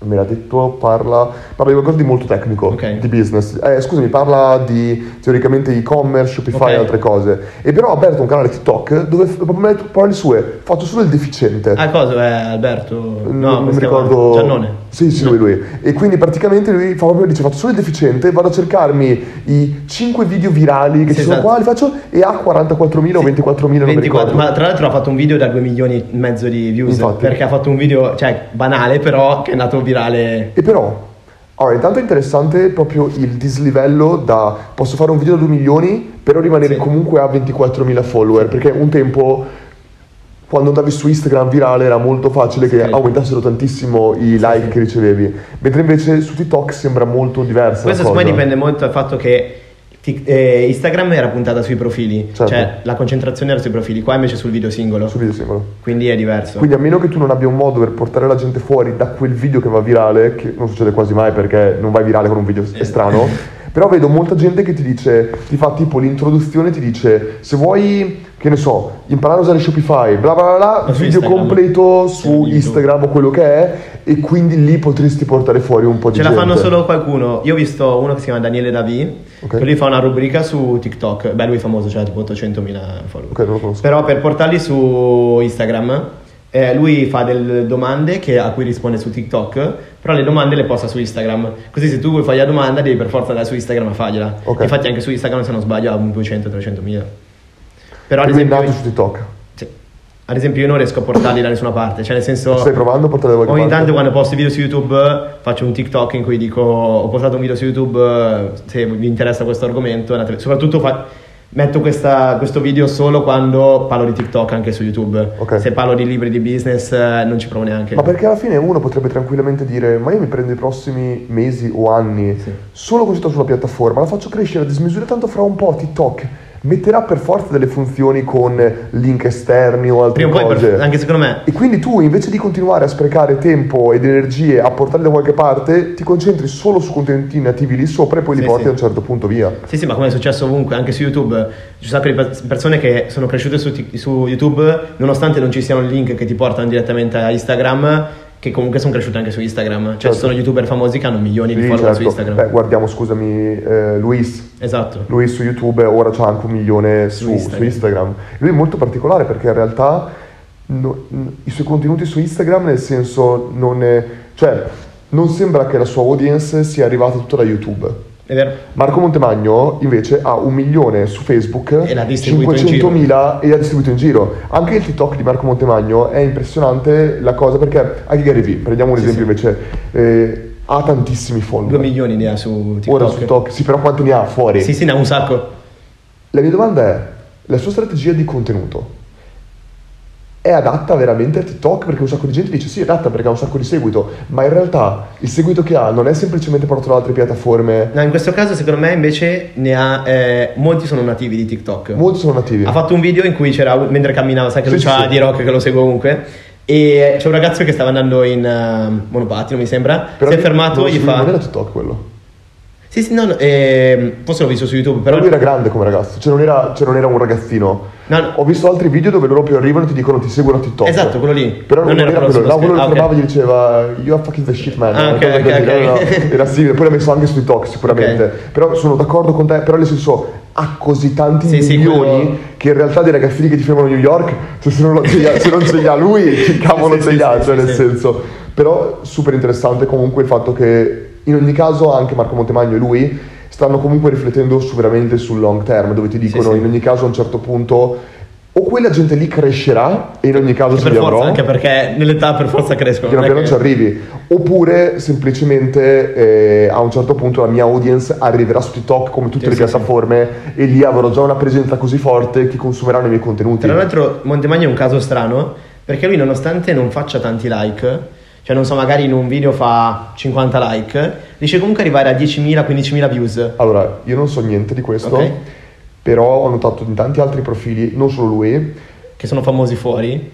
me l'ha detto, parla, parla di qualcosa di molto tecnico, Ok. di business. Eh, scusami, parla di teoricamente e-commerce, Shopify e Ok. altre cose. E però ha aperto un canale TikTok dove mette parole sue, faccio solo il deficiente. Ah, cosa è Alberto? No, non, mi ricordo. Giannone. Sì, sì, lui, lui. E quindi praticamente lui fa proprio, dice, faccio solo il deficiente, vado a cercarmi i 5 video virali che Sì, ci sono esatto. qua, li faccio e ha 44.000 o 24.000, non mi 24, ricordo. ma tra l'altro ha fatto un video da 2 milioni e mezzo di views Infatti. perché ha fatto un video, cioè banale però che è andato virale. E però, allora, intanto è interessante proprio il dislivello da posso fare un video da 2 milioni, però rimanere Sì. comunque a 24.000 follower, perché un tempo quando andavi su Instagram virale era molto facile che Sì. aumentassero tantissimo i like che ricevevi, mentre invece su TikTok sembra molto diversa Questo me dipende molto dal fatto che eh, Instagram era puntata sui profili, Certo. cioè la concentrazione era sui profili, qua invece sul video singolo, Su video singolo. quindi è diverso. Quindi a meno che tu non abbia un modo per portare la gente fuori da quel video che va virale, che non succede quasi mai perché non vai virale con un video Eh. strano, però vedo molta gente che ti dice, ti fa tipo l'introduzione, ti dice se vuoi, che ne so, imparare a usare Shopify, bla bla bla, bla video Instagram. completo su. Instagram o quello che è, e quindi lì potresti portare fuori un po' di Ce la gente. fanno solo qualcuno. Io ho visto uno che si chiama Daniele Davi, Ok. che lui fa una rubrica su TikTok. Beh, lui è famoso, cioè tipo 800.000 follower. Ok, non lo conosco. Però per portarli su Instagram, eh, lui fa delle domande che- a cui risponde su TikTok, però le domande le posta su Instagram. Così se tu vuoi fargli la domanda devi per forza andare su Instagram a fargliela. Ok. Infatti anche su Instagram, se non sbaglio, ha un 200-300 mila. Però ad esempio, nato su TikTok. sì. ad esempio io non riesco a portarli da nessuna parte, cioè nel senso... Stai provando a portare da qualche Ogni parte? tanto quando posto video su YouTube faccio un TikTok in cui dico ho postato un video su YouTube se vi interessa questo argomento, andate- soprattutto fa- metto questa- questo video solo quando parlo di TikTok anche su YouTube. Ok. Se parlo di libri di business eh, non ci provo neanche. Ma perché alla fine uno potrebbe tranquillamente dire: Ma io mi prendo i prossimi mesi o anni Sì. solo così sto sulla piattaforma, la faccio crescere a dismisura, tanto fra un po' TikTok metterà per forza delle funzioni con link esterni o altre Prima cose. per- anche secondo me, E quindi tu invece di continuare a sprecare tempo ed energie a portarli da qualche parte, ti concentri solo su contenuti nativi lì sopra e poi li Sì, porti sì. a un certo punto via. Sì, sì, ma come è successo ovunque, anche su YouTube, ci sono persone che sono cresciute su, su YouTube, nonostante non ci siano link che ti portano direttamente a Instagram, che comunque sono cresciute anche su Instagram. Cioè, Certo. ci sono youtuber famosi che hanno milioni di Sì, follower su certo. Instagram. Beh, guardiamo, scusami, eh, Luis. esatto. Lui su YouTube ora c'ha anche un milione su, Su Instagram. su Instagram. Lui è molto particolare perché in realtà no- i suoi contenuti su Instagram nel senso non è, cioè non sembra che la sua audience sia arrivata tutta da YouTube. Marco Montemagno invece ha un milione su Facebook, E l'ha distribuito in 500.000 e l'ha distribuito in giro. Anche il TikTok di Marco Montemagno è impressionante la cosa perché anche Gary Vee, prendiamo un Sì, esempio sì. invece, eh, ha tantissimi follower. 2 milioni ne ha su TikTok. Ora su TikTok, sì, però quanti ne ha fuori? Sì, sì, ne ha un sacco. La mia domanda è, la sua strategia di contenuto è adatta veramente a TikTok? Perché un sacco di gente dice sì, è adatta perché ha un sacco di seguito, ma in realtà il seguito che ha non è semplicemente portato da altre piattaforme, No, in questo caso secondo me invece ne ha... eh, molti sono nativi di TikTok. molti sono nativi. Ha fatto un video in cui c'era, mentre camminava, sai che Sì, lui c'ha sì. di rock che lo segue ovunque. E c'è un ragazzo che stava andando in eh, monopattino, mi sembra. Però si è fermato e gli non era fa. TikTok quello. Sì, sì, no, no, ehm, forse l'ho visto su YouTube, Però lui era grande come ragazzo, cioè non era, cioè non era un ragazzino. No, no. Ho visto altri video dove loro più arrivano e ti dicono ti seguono a TikTok. Esatto, quello lì. Però non, era, quello, quello schermo. lo Ah, fermava e gli diceva You are fucking the shit man. Ah, ok, ok, così, ok. no. Era simile, poi l'ha messo anche su TikTok sicuramente. Ok. Però sono d'accordo con te, però nel senso ha così tanti Sì, sì, milioni quello- che in realtà dei ragazzini che ti fermano a New York, cioè, se, non, ha- se non ce li ha lui, che cavolo Sì, ce sì, li ha, sì, cioè sì, nel sì. senso. Però super interessante comunque il fatto che in ogni caso anche Marco Montemagno e lui stanno comunque riflettendo su veramente sul long term, dove ti dicono sì. in ogni caso a un certo punto o quella gente lì crescerà e in ogni caso forza, avrò anche perché nell'età per forza crescono. piano piano che- ci arrivi oppure semplicemente eh, a un certo punto la mia audience arriverà su TikTok come tutte Sì, le sì, piattaforme e lì avrò già una presenza così forte che consumeranno i miei contenuti Tra l'altro Montemagno è un caso strano perché lui nonostante non faccia tanti like, cioè non so magari in un video fa 50 like, riesce comunque ad arrivare a 10.000, 15.000 views. allora io non so niente di questo Ok. però ho notato in tanti altri profili non solo lui Che sono famosi fuori.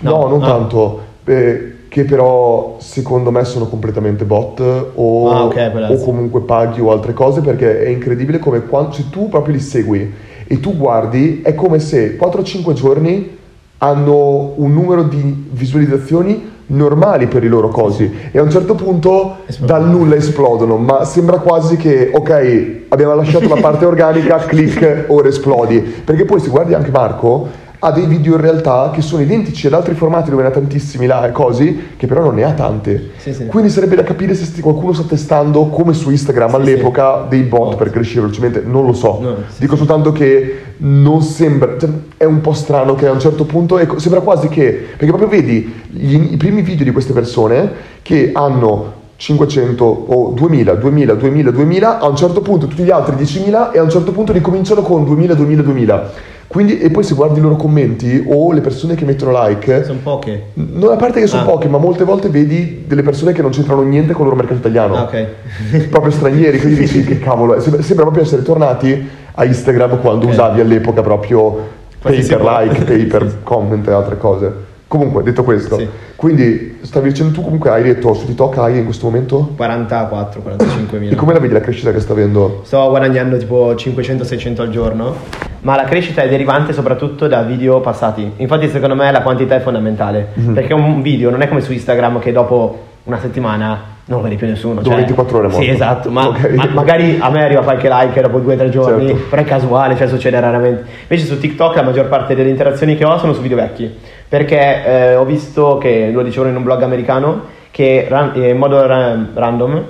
no, non ah. tanto eh, che però secondo me sono completamente bot o, Ah, ok, può o comunque paghi o altre cose perché è incredibile come quando, se tu proprio li segui e tu guardi è come se 4-5 giorni hanno un numero di visualizzazioni normali per i loro cosi e a un certo punto Esplodono. dal nulla esplodono, ma sembra quasi che ok, abbiamo lasciato la parte organica, click, ora esplodi. Perché poi se guardi anche Marco ha dei video in realtà che sono identici ad altri formati dove ne ha tantissimi là e così, che però non ne ha tante. Sì, sì. Quindi sarebbe da capire se sti- qualcuno sta testando come su Instagram Sì, all'epoca dei bot per crescere velocemente, non lo so. No, Dico soltanto che non sembra, cioè, è un po' strano che a un certo punto, ecco, sembra quasi che, perché proprio vedi gli- i primi video di queste persone che hanno 500 o 2000, 2000, 2000, 2000, a un certo punto tutti gli altri 10.000 e a un certo punto ricominciano con 2000, 2000, 2000. Quindi, e poi se guardi i loro commenti o le persone che mettono like, Sono poche. non a parte che sono Ah. poche, ma molte volte vedi delle persone che non c'entrano niente con il loro mercato italiano Ah, ok. proprio stranieri, quindi dici che cavolo, è. sembra, sembra proprio essere tornati a Instagram quando Ok. usavi all'epoca proprio pay per like, pay per comment e altre cose. Comunque, detto questo, Sì. quindi stavi dicendo tu comunque hai detto su TikTok hai in questo momento 44, 45 e mila. come la vedi la crescita che sta avendo? Sto guadagnando tipo 500-600 al giorno, ma la crescita è derivante soprattutto da video passati. Infatti secondo me la quantità è fondamentale, Mhm. perché un video non è come su Instagram che dopo una settimana non lo vedi più nessuno. Dopo cioè- 24 ore morto. Sì, esatto, ma, Ok. ma magari a me arriva qualche like dopo due o tre giorni, Certo. però è casuale, cioè succede raramente. Invece su TikTok la maggior parte delle interazioni che ho sono su video vecchi, perché eh, ho visto che, lo dicevano in un blog americano, che ran- eh, in modo ra- random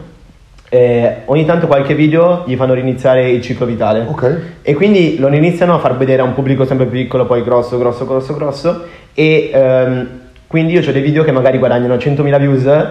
eh, ogni tanto qualche video gli fanno riniziare il ciclo vitale. Ok. E quindi lo iniziano a far vedere a un pubblico sempre più piccolo, poi grosso, grosso, grosso, grosso. E ehm, quindi io ho dei video che magari guadagnano 100.000 views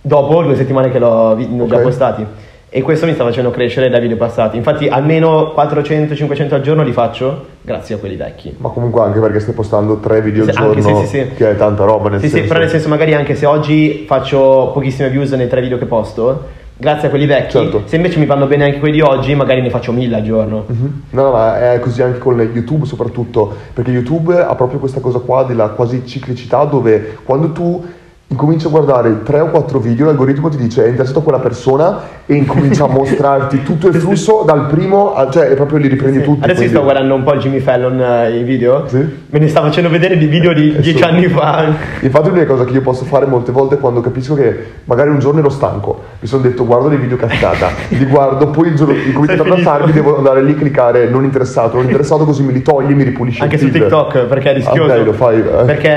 dopo due settimane che l'ho, vi- l'ho già postati. E questo mi sta facendo crescere dai video passati. Infatti almeno 400-500 al giorno li faccio grazie a quelli vecchi. Ma comunque anche perché stai postando tre video al giorno, sì, sì, sì. che è tanta roba nel Sì, senso. sì, però nel senso magari anche se oggi faccio pochissime views nei tre video che posto, grazie a quelli vecchi, Certo. se invece mi vanno bene anche quelli di oggi, magari ne faccio mille al giorno. No, no, ma è così anche con YouTube soprattutto, perché YouTube ha proprio questa cosa qua della quasi ciclicità dove quando tu incominci a guardare 3 o 4 video l'algoritmo ti dice è interessato a quella persona e incomincia a mostrarti tutto il flusso dal primo, a- cioè proprio li riprendi Sì. tutti. Adesso quindi- sto guardando un po' il Jimmy Fallon eh, i video. Sì. Me ne sta facendo vedere dei video di Eh, dieci sì. anni fa. Infatti l'unica cosa che io posso fare molte volte quando capisco che magari un giorno ero stanco, mi sono detto guardo dei video cascata, li guardo, poi il giorno incomincio ad abbassarmi, devo andare lì a cliccare non interessato, non interessato così me li togli e mi ripulisci Anche su. TikTok perché è rischioso. Ok, lo fai. eh. Perché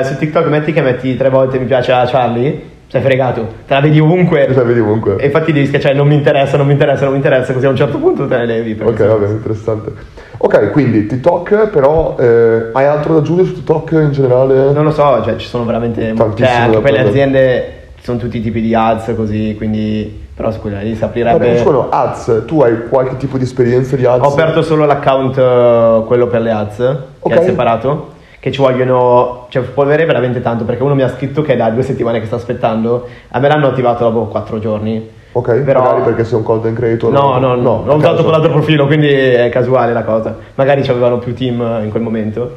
eh, su TikTok metti che metti tre volte mi piace a Charlie, sei fregato, te la vedi ovunque. Cioè, vedi ovunque. E infatti devi schiacciare non mi interessa, non mi interessa, non mi interessa, così a un certo punto te ne levi. Ok, sennò- vabbè, interessante. Ok, quindi TikTok, però eh, hai altro da aggiungere su TikTok in generale? Non lo so, cioè ci sono veramente... Cioè Tantissimo anche per le aziende sono tutti i tipi di ads così, quindi... Però quella lì si Vabbè, aprirebbe... scusa, ads, tu hai qualche tipo di esperienza di ads? Ho aperto solo l'account eh, quello per le ads, che Ok. è separato, che ci vogliono, cioè polvere veramente tanto, perché uno mi ha scritto che è da due settimane che sta aspettando, a me l'hanno attivato dopo quattro giorni. Ok, Però- magari perché sei un content creator. No, no, no, l'ho a usato con l'altro profilo, quindi è casuale la cosa. Magari ci avevano più team in quel momento.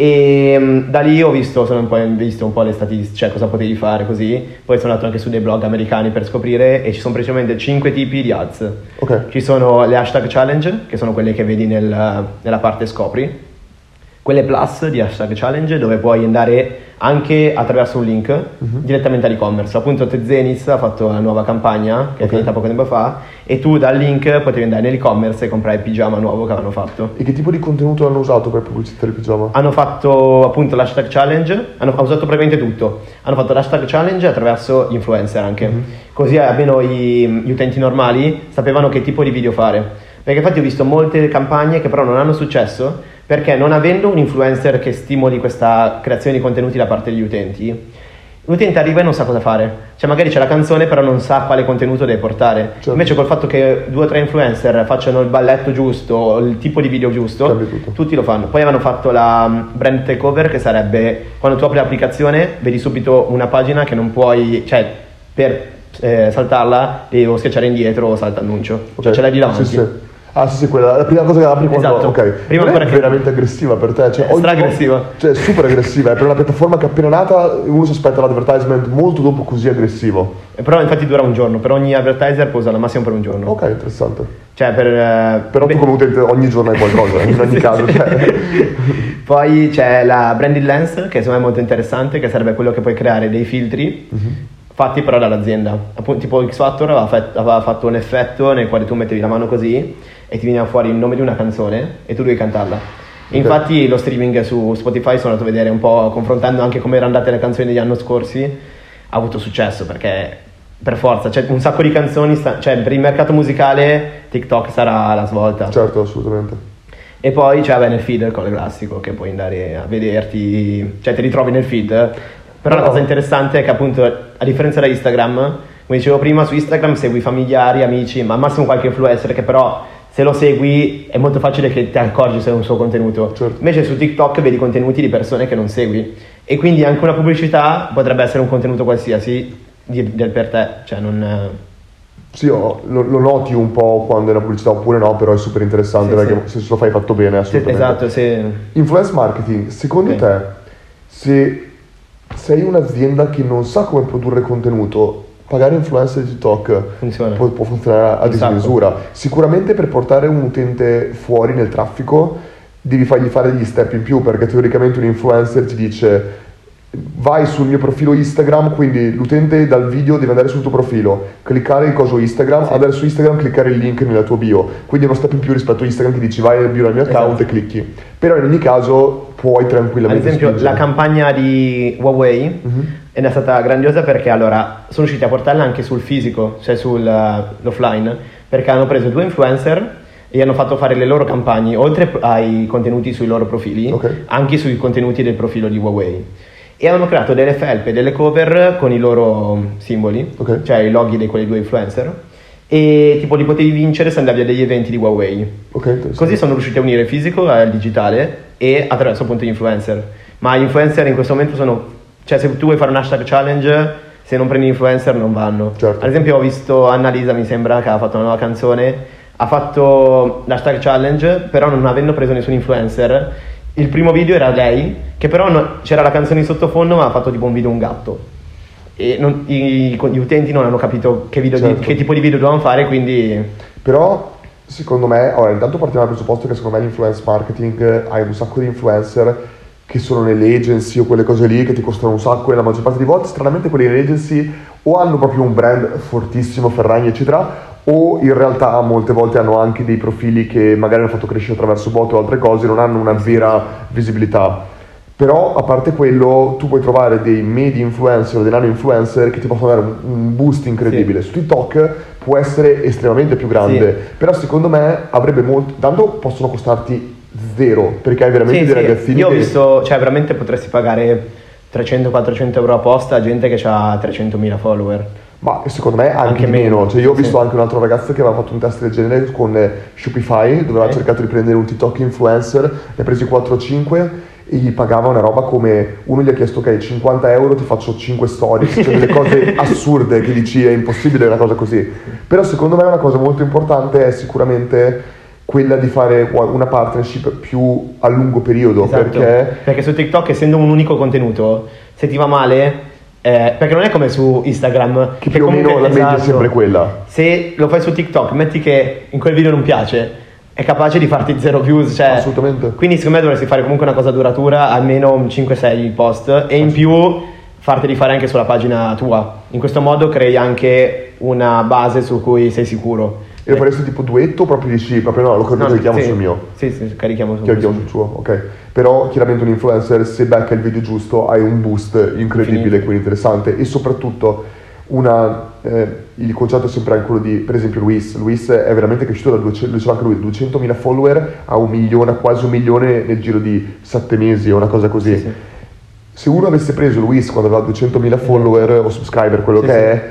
E mm, da lì ho visto, sono un po', visto un po' le statistiche, cioè cosa potevi fare così. Poi sono andato anche su dei blog americani per scoprire e ci sono precisamente 5 tipi di ads. Ok, Ci sono le hashtag challenge, che sono quelle che vedi nel- nella parte scopri, quelle plus di hashtag challenge dove puoi andare anche attraverso un link Mhm. direttamente all'e-commerce. Appunto Tezenis ha fatto la nuova campagna che Ok. è finita poco tempo fa e tu dal link potevi andare nell'e-commerce e comprare il pigiama nuovo che avevano fatto. e che tipo di contenuto hanno usato per pubblicizzare il pigiama? Hanno fatto appunto l'hashtag challenge, hanno ha usato praticamente tutto. Hanno fatto l'hashtag challenge attraverso gli influencer anche. Mhm. Così almeno i- gli utenti normali sapevano che tipo di video fare. Perché infatti ho visto molte campagne che però non hanno successo perché non avendo un influencer che stimoli questa creazione di contenuti da parte degli utenti, l'utente arriva e non sa cosa fare. Cioè magari c'è la canzone però non sa quale contenuto deve portare. Certo. Invece col fatto che due o tre influencer facciano il balletto giusto, o il tipo di video giusto, tutti lo fanno. Poi avevano fatto la um, brand takeover che sarebbe quando tu apri l'applicazione vedi subito una pagina che non puoi, cioè per eh, saltarla devo schiacciare indietro o salta annuncio. Ok. Cioè ce l'hai di davanti. Sì, sì. Ah sì, sì, quella, la prima cosa che apri quando... Esatto. Ok, Prima non è che- veramente aggressiva per te? Cioè, È ogni- stra-aggressiva. Cioè, super aggressiva, è per una piattaforma che è appena nata uno si aspetta l'advertisement molto dopo così aggressivo. Eh, Però infatti dura un giorno, per ogni advertiser può usare al massimo per un giorno. Ok, interessante. Cioè per... eh, Però beh, tu come utente ogni giorno hai qualcosa, in ogni caso. Cioè. Poi c'è la branded lens, che secondo me è molto interessante, che sarebbe quello che puoi creare dei filtri Mhm. fatti però dall'azienda. Appunto, tipo X Factor aveva fatto un effetto nel quale tu mettevi la mano così e ti veniva fuori il nome di una canzone e tu dovevi cantarla. Infatti lo streaming su Spotify sono andato a vedere un po' confrontando anche come erano andate le canzoni degli anni scorsi, ha avuto successo perché per forza, c'è un sacco di canzoni, sta- cioè per il mercato musicale TikTok sarà la svolta. Certo, assolutamente. E poi c'è vabbè, nel feed il call classico che puoi andare a vederti, cioè ti ritrovi nel feed. Però la No. cosa interessante è che appunto a differenza da Instagram, come dicevo prima, su Instagram segui familiari, amici, ma al massimo qualche influencer che però se lo segui è molto facile che ti accorgi se è un suo contenuto. Certo. Invece su TikTok vedi contenuti di persone che non segui e quindi anche una pubblicità potrebbe essere un contenuto qualsiasi di- del per te, cioè non... Sì, lo, lo noti un po' quando è una pubblicità oppure no, però è super interessante Sì, perché sì. se lo fai fatto bene, assolutamente. esatto, se... Influence marketing, secondo Ok. te, se sei un'azienda che non sa come produrre contenuto, pagare influencer di TikTok Funziona. può, può funzionare a dismisura. Sicuramente per portare un utente fuori nel traffico devi fargli fare degli step in più perché teoricamente un influencer ti dice vai sul mio profilo Instagram, quindi l'utente dal video deve andare sul tuo profilo, cliccare il coso Instagram, andare su Instagram, cliccare il link nella tua bio. Quindi è uno step in più rispetto a Instagram che dici vai nel bio del mio account Esatto. e clicchi. Però in ogni caso puoi Ad tranquillamente esempio, spingere. la campagna di Huawei Mhm. è stata grandiosa perché allora sono riusciti a portarla anche sul fisico, cioè sull'offline, perché hanno preso due influencer e hanno fatto fare le loro campagne, oltre ai contenuti sui loro profili, Ok. anche sui contenuti del profilo di Huawei. E hanno creato delle felpe, delle cover con i loro simboli, Ok. cioè i loghi di quei due influencer, e tipo li potevi vincere se andavi a degli eventi di Huawei. Ok, interessante. Così sono riusciti a unire il fisico al digitale e attraverso appunto gli influencer. Ma gli influencer in questo momento sono, cioè se tu vuoi fare un hashtag challenge, se non prendi influencer non vanno. Certo. Ad esempio ho visto Annalisa, mi sembra, che ha fatto una nuova canzone, ha fatto l'hashtag challenge, però non avendo preso nessun influencer, il primo video era lei, che però no- c'era la canzone in sottofondo, ma ha fatto tipo un video un gatto. E non- i- gli utenti non hanno capito che, video di- Certo. che tipo di video dovevano fare, quindi... Però secondo me, ora intanto partiamo dal presupposto che secondo me l'influence marketing hai un sacco di influencer che sono nelle agency o quelle cose lì che ti costano un sacco e la maggior parte di volte stranamente quelli nelle agency o hanno proprio un brand fortissimo, Ferragni eccetera o in realtà molte volte hanno anche dei profili che magari hanno fatto crescere attraverso bot o altre cose, non hanno una vera visibilità. Però a parte quello, tu puoi trovare dei media influencer o dei nano influencer che ti possono dare un, un boost incredibile. Su TikTok può essere estremamente più grande, però secondo me avrebbe molto. Tanto possono costarti zero perché hai veramente Sì, dei sì, ragazzini. Io ho che- visto, cioè veramente potresti pagare 300-400 euro a posta a gente che ha 300.000 follower. Ma secondo me anche, Anche meno. meno, Cioè, io ho sì. visto anche un altro ragazzo che aveva fatto un test del genere con eh, Shopify, dove aveva cercato di prendere un TikTok influencer, ne ha presi 4 o 5 e gli pagava una roba come uno gli ha chiesto ok 50 euro ti faccio 5 stories cioè delle cose assurde che dici è impossibile una cosa così però secondo me una cosa molto importante è sicuramente quella di fare una partnership più a lungo periodo Esatto. perché su TikTok, essendo un unico contenuto, se ti va male, eh, perché non è come su Instagram, che più o meno la media è esatto, sempre quella Se lo fai su TikTok, metti che in quel video non piace, è capace di farti zero views. Cioè, Assolutamente. Quindi secondo me dovresti fare comunque una cosa duratura, almeno un 5-6 post, e in più farteli fare anche sulla pagina tua. In questo modo crei anche una base su cui sei sicuro. E lo faresti tipo duetto o proprio dici proprio no lo No, carichiamo sì. sul mio Sì, sì, carichiamo sul Chiariamo sul suo, ok. Però chiaramente un influencer, se becca il video giusto, hai un boost incredibile, Infinito. quindi interessante. E soprattutto una, eh, il concetto è sempre anche quello di, per esempio, Luis. Luis è veramente cresciuto da 200, lo diceva anche lui, 200.000 follower a un milione, a quasi un milione nel giro di 7 mesi o una cosa così. Sì, sì. Se uno avesse preso Luis quando aveva 200.000 follower o subscriber, quello che è,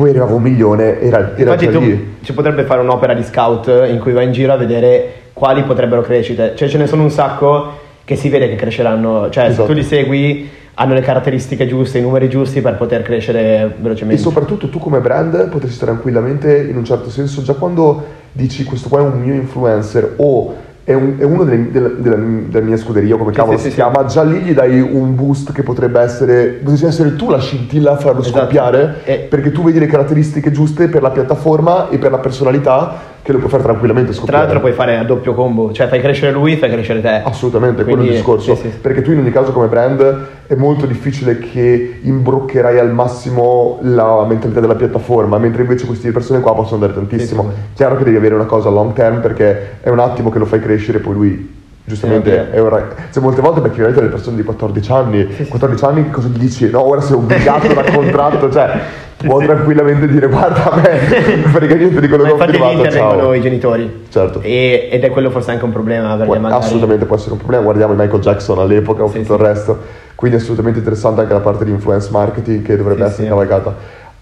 poi arrivava un milione, era, era Infatti tu ci potrebbe fare un'opera di scout in cui vai in giro a vedere quali potrebbero crescere. Cioè ce ne sono un sacco che si vede che cresceranno. Cioè Esatto. se tu li segui hanno le caratteristiche giuste, i numeri giusti per poter crescere E velocemente. soprattutto tu come brand potresti tranquillamente, in un certo senso, già quando dici questo qua è un mio influencer o è, un- è uno delle, della, della- della mia scuderia, come Sì, cavolo sì, si sì, chiama, già lì gli dai un boost che potrebbe essere, potresti essere tu la scintilla a farlo Esatto. scoppiare, E- perché tu vedi le caratteristiche giuste per la piattaforma e per la personalità che lo puoi fare tranquillamente Tra scoppiare. l'altro puoi fare a doppio combo, cioè fai crescere lui, fai crescere te. Assolutamente, quello è il Quindi, discorso. sì, sì. Perché tu in ogni caso come brand è molto difficile che imbroccherai al massimo la mentalità della piattaforma, mentre invece queste persone qua possono andare tantissimo. Sì. Chiaro che devi avere una cosa a long term perché è un attimo che lo fai crescere e poi lui giustamente ok. è rag- cioè molte volte becchi veramente delle persone di 14 anni, Sì, sì. 14 anni cosa gli dici? No, ora sei obbligato da contratto, cioè può tranquillamente dire guarda a me, non frega niente di quello che ho infatti lì firmato, intervengono i genitori. Certo. E- ed è quello forse anche un problema perché magari... assolutamente può essere un problema, guardiamo i Michael Jackson all'epoca o Sì, tutto sì. il resto, quindi è assolutamente interessante anche la parte di influence marketing che dovrebbe Sì, essere cavalcata.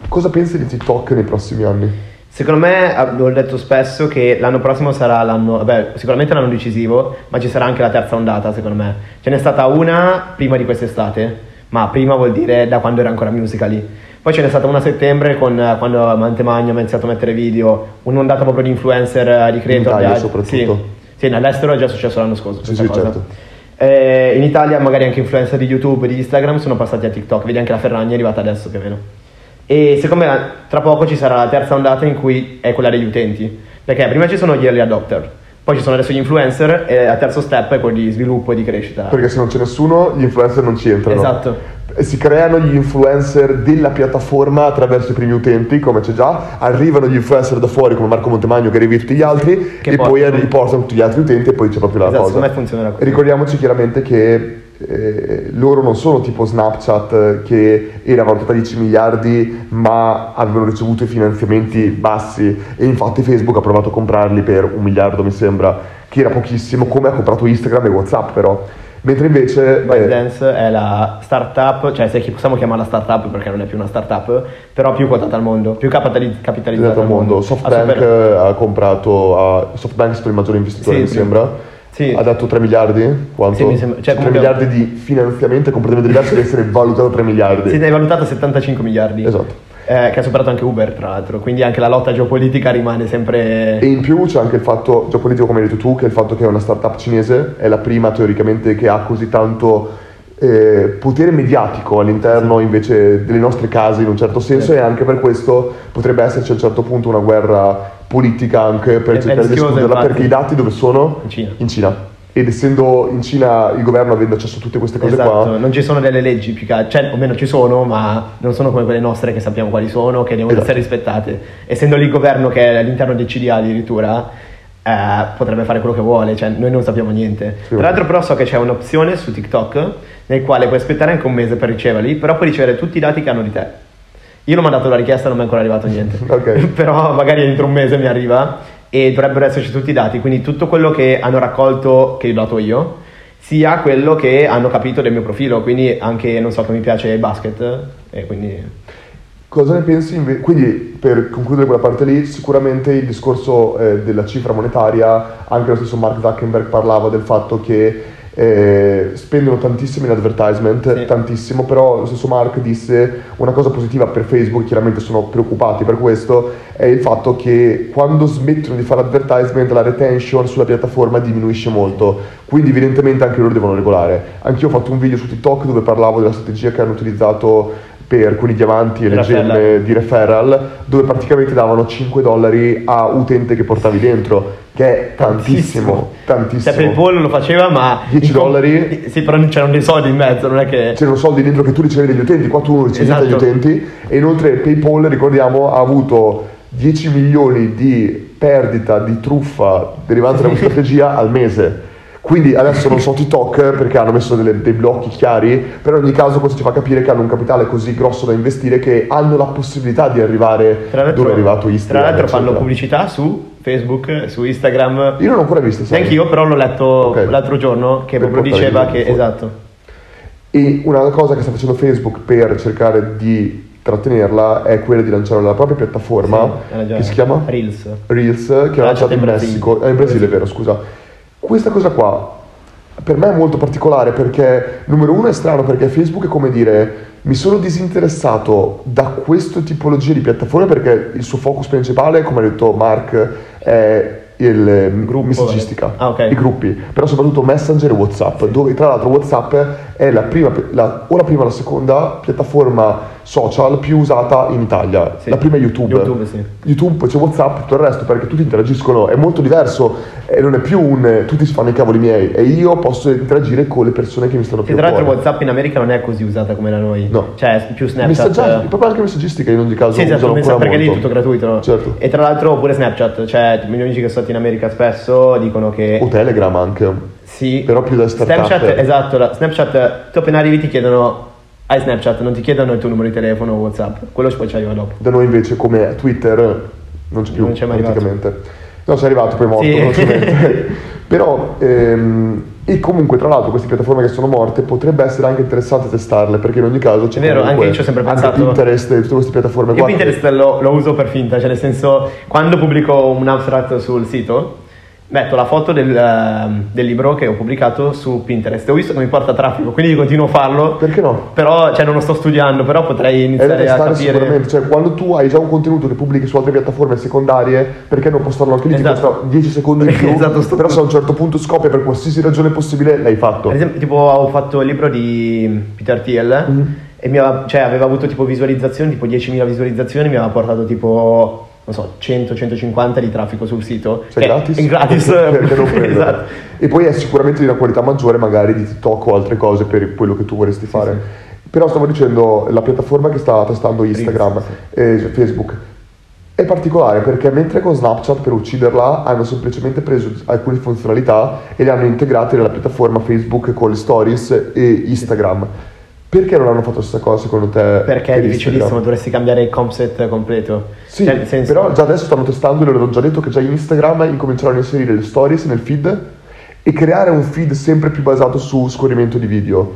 Cosa pensi di TikTok nei prossimi anni? Secondo me, l'ho detto spesso, che l'anno prossimo sarà l'anno, vabbè, sicuramente l'anno decisivo, ma ci sarà anche la terza ondata, secondo me. Ce n'è stata una prima di quest'estate, ma prima vuol dire da quando era ancora Musical.ly. Poi ce n'è stata una a settembre con, eh, quando Mantemagno ha iniziato a mettere video, un'ondata proprio di influencer, eh, di creator. Italia di- soprattutto. Sì, sì, all'estero è già successo l'anno scorso. Sì, sì, cosa. certo. Eh, in Italia magari anche influencer di YouTube e di Instagram sono passati a TikTok, vedi anche la Ferragni è arrivata adesso più o meno. E secondo me tra poco ci sarà la terza ondata in cui è quella degli utenti, perché prima ci sono gli early adopter, poi ci sono adesso gli influencer e il terzo step è quello di sviluppo e di crescita. Perché se non c'è nessuno, gli influencer non ci entrano. Esatto. Si creano gli influencer della piattaforma attraverso i primi utenti, come c'è già, arrivano gli influencer da fuori come Marco Montemagno che arriva tutti gli altri Che e poi portano- arri- portano tutti gli altri utenti e poi c'è proprio la Esatto, cosa. funzionerà così. Ricordiamoci chiaramente che eh, loro non sono tipo Snapchat eh, che era valutata a 10 miliardi ma avevano ricevuto i finanziamenti bassi e infatti Facebook ha provato a comprarli per un miliardo mi sembra che era pochissimo come ha comprato Instagram e Whatsapp però mentre invece eh, ByteDance è la startup, cioè se possiamo chiamarla startup perché non è più una startup, però più quotata al mondo, più capitali- capitalizzata esatto, al mondo mondo. SoftBank Ha super- eh, ha comprato a- SoftBank è stato il maggiore investitore Sì, mi sì. sembra Sì. ha dato 3 miliardi quanto? Sì, mi sembra- cioè, 3 comunque- miliardi di finanziamento è completamente diverso da essere valutato 3 miliardi Si è valutata a 75 miliardi. Esatto. Eh, che ha superato anche Uber, tra l'altro. Quindi anche la lotta geopolitica rimane sempre. E in più c'è anche il fatto geopolitico, come hai detto tu, che è il fatto che è una startup cinese, è la prima teoricamente che ha così tanto eh, potere mediatico all'interno invece delle nostre case in un certo senso Sì. e anche per questo potrebbe esserci a un certo punto una guerra politica anche per È- cercare di escluderla perché i dati dove sono? In Cina. In Cina. Ed essendo in Cina il governo avendo accesso a tutte queste cose Esatto, qua, non ci sono delle leggi più che cioè, o meno ci sono, ma non sono come quelle nostre che sappiamo quali sono, che devono Esatto. essere rispettate. Essendo lì il governo che è all'interno del CDA addirittura, eh, potrebbe fare quello che vuole, cioè noi non sappiamo niente. Sì. Tra l'altro però so che c'è un'opzione su TikTok nel quale puoi aspettare anche un mese per riceverli, però puoi ricevere tutti i dati che hanno di te. Io l'ho mandato la richiesta non mi è ancora arrivato niente. Ok. però magari entro un mese mi arriva e dovrebbero esserci tutti i dati, quindi tutto quello che hanno raccolto, che ho dato io, sia quello che hanno capito del mio profilo, quindi anche, non so, che mi piace il basket, e quindi... Cosa ne pensi invece? Quindi per concludere quella parte lì, sicuramente il discorso eh, della cifra monetaria, anche lo stesso Mark Zuckerberg parlava del fatto che eh, spendono tantissimo in advertisement, Sì. tantissimo, però lo stesso Mark disse una cosa positiva per Facebook, chiaramente sono preoccupati per questo, è il fatto che quando smettono di fare advertisement la retention sulla piattaforma diminuisce molto, quindi evidentemente anche loro devono regolare. Anch'io ho fatto un video su TikTok dove parlavo della strategia che hanno utilizzato per con i diamanti e le gemme di referral dove praticamente davano 5 dollari a utente che portavi dentro che è tantissimo tantissimo. Cioè PayPal lo faceva, ma... 10 in com- dollari? Sì, però c'erano dei soldi in mezzo, non è che... c'erano soldi dentro che tu ricevi dagli utenti qua tu non ricevi Esatto. dagli utenti. E inoltre PayPal ricordiamo ha avuto 10 milioni di perdita di truffa derivante da questa strategia al mese quindi adesso non so TikTok perché hanno messo delle- dei blocchi chiari, però in ogni caso questo ci fa capire che hanno un capitale così grosso da investire che hanno la possibilità di arrivare dove è arrivato Instagram. Tra l'altro fanno eccetera. pubblicità su Facebook, su Instagram. Io non ho ancora visto, sai. Neanche io, però l'ho letto Ok. l'altro giorno che Per proprio diceva che... fuori. Esatto. E una cosa che sta facendo Facebook per cercare di trattenerla è quella di lanciare la propria piattaforma Sì, che si chiama Reels. Reels, che ha Lanciata lanciato in in Brasile. Messico, eh, in Brasile è vero, scusa. Questa cosa qua per me è molto particolare perché, numero uno, è strano perché Facebook è come dire mi sono disinteressato da questa tipologia di piattaforme perché il suo focus principale, come ha detto Mark, è il ehm, Gruppo, messaggistica, ah, ok. i gruppi, però soprattutto Messenger e Whatsapp, dove tra l'altro Whatsapp è la prima, la- o la prima o la seconda piattaforma social più usata in Italia. Sì. La prima è YouTube. YouTube, sì. YouTube, poi c'è Whatsapp, tutto il resto, perché tutti interagiscono, è molto diverso e non è più un tutti si fanno i cavoli miei e io posso interagire con le persone che mi stanno più tra l'altro. WhatsApp in America non è così usata come da noi. No. Cioè, più Snapchat. Messaggiati, proprio anche messaggistica in ogni caso Sì, esatto, ancora perché lì è molto. tutto gratuito. Certo. E tra l'altro pure Snapchat, cioè i miei amici che sono stati in America spesso dicono che O Telegram anche. sì, però più da startup. Snapchat, esatto, la- Snapchat, tu appena arrivi ti chiedono hai Snapchat, non ti chiedono il tuo numero di telefono o WhatsApp, quello ci arriva dopo. Da noi invece come Twitter non c'è più Non c'è mai arrivato. praticamente. No, c'è arrivato, poi è morto, Sì. Però, ehm, e comunque tra l'altro queste piattaforme che sono morte potrebbe essere anche interessante testarle perché in ogni caso c'è È vero, comunque anche io ci ho sempre anche pensato. Pinterest e tutte queste piattaforme Io. Pinterest lo, lo uso per finta, cioè nel senso quando pubblico un abstract sul sito metto la foto del, ehm, del libro che ho pubblicato su Pinterest ho visto che mi porta traffico, quindi continuo a farlo. Perché no? Però, cioè non lo sto studiando, però potrei da iniziare a testare capire. sicuramente, cioè quando tu hai già un contenuto che pubblichi su altre piattaforme secondarie, perché non postarlo anche lì? Ti Esatto. costa 10 secondi in più, Esatto, sto- però se a un certo punto scopri per qualsiasi ragione possibile, l'hai fatto. Ad esempio, tipo, ho fatto il libro di Peter Thiel Mhm. e mi aveva, cioè, aveva avuto tipo visualizzazioni, tipo 10.000 visualizzazioni, mi aveva portato tipo, non so, 100-150 di traffico sul sito. Cioè che gratis? È gratis. Perché non prendere? esatto. E poi è sicuramente di una qualità maggiore magari di TikTok o altre cose per quello che tu vorresti fare. Però stavo dicendo, la piattaforma che sta testando Instagram e Facebook è particolare perché mentre con Snapchat per ucciderla hanno semplicemente preso alcune funzionalità e le hanno integrate nella piattaforma Facebook con le stories e Instagram. Perché non hanno fatto la stessa cosa secondo te? Perché è per difficilissimo, Instagram? dovresti cambiare il concept completo. Sì, Cioè, senso- però già adesso stanno testando, e l'ho già detto che già Instagram incominceranno a inserire le stories nel feed e creare un feed sempre più basato su scorrimento di video.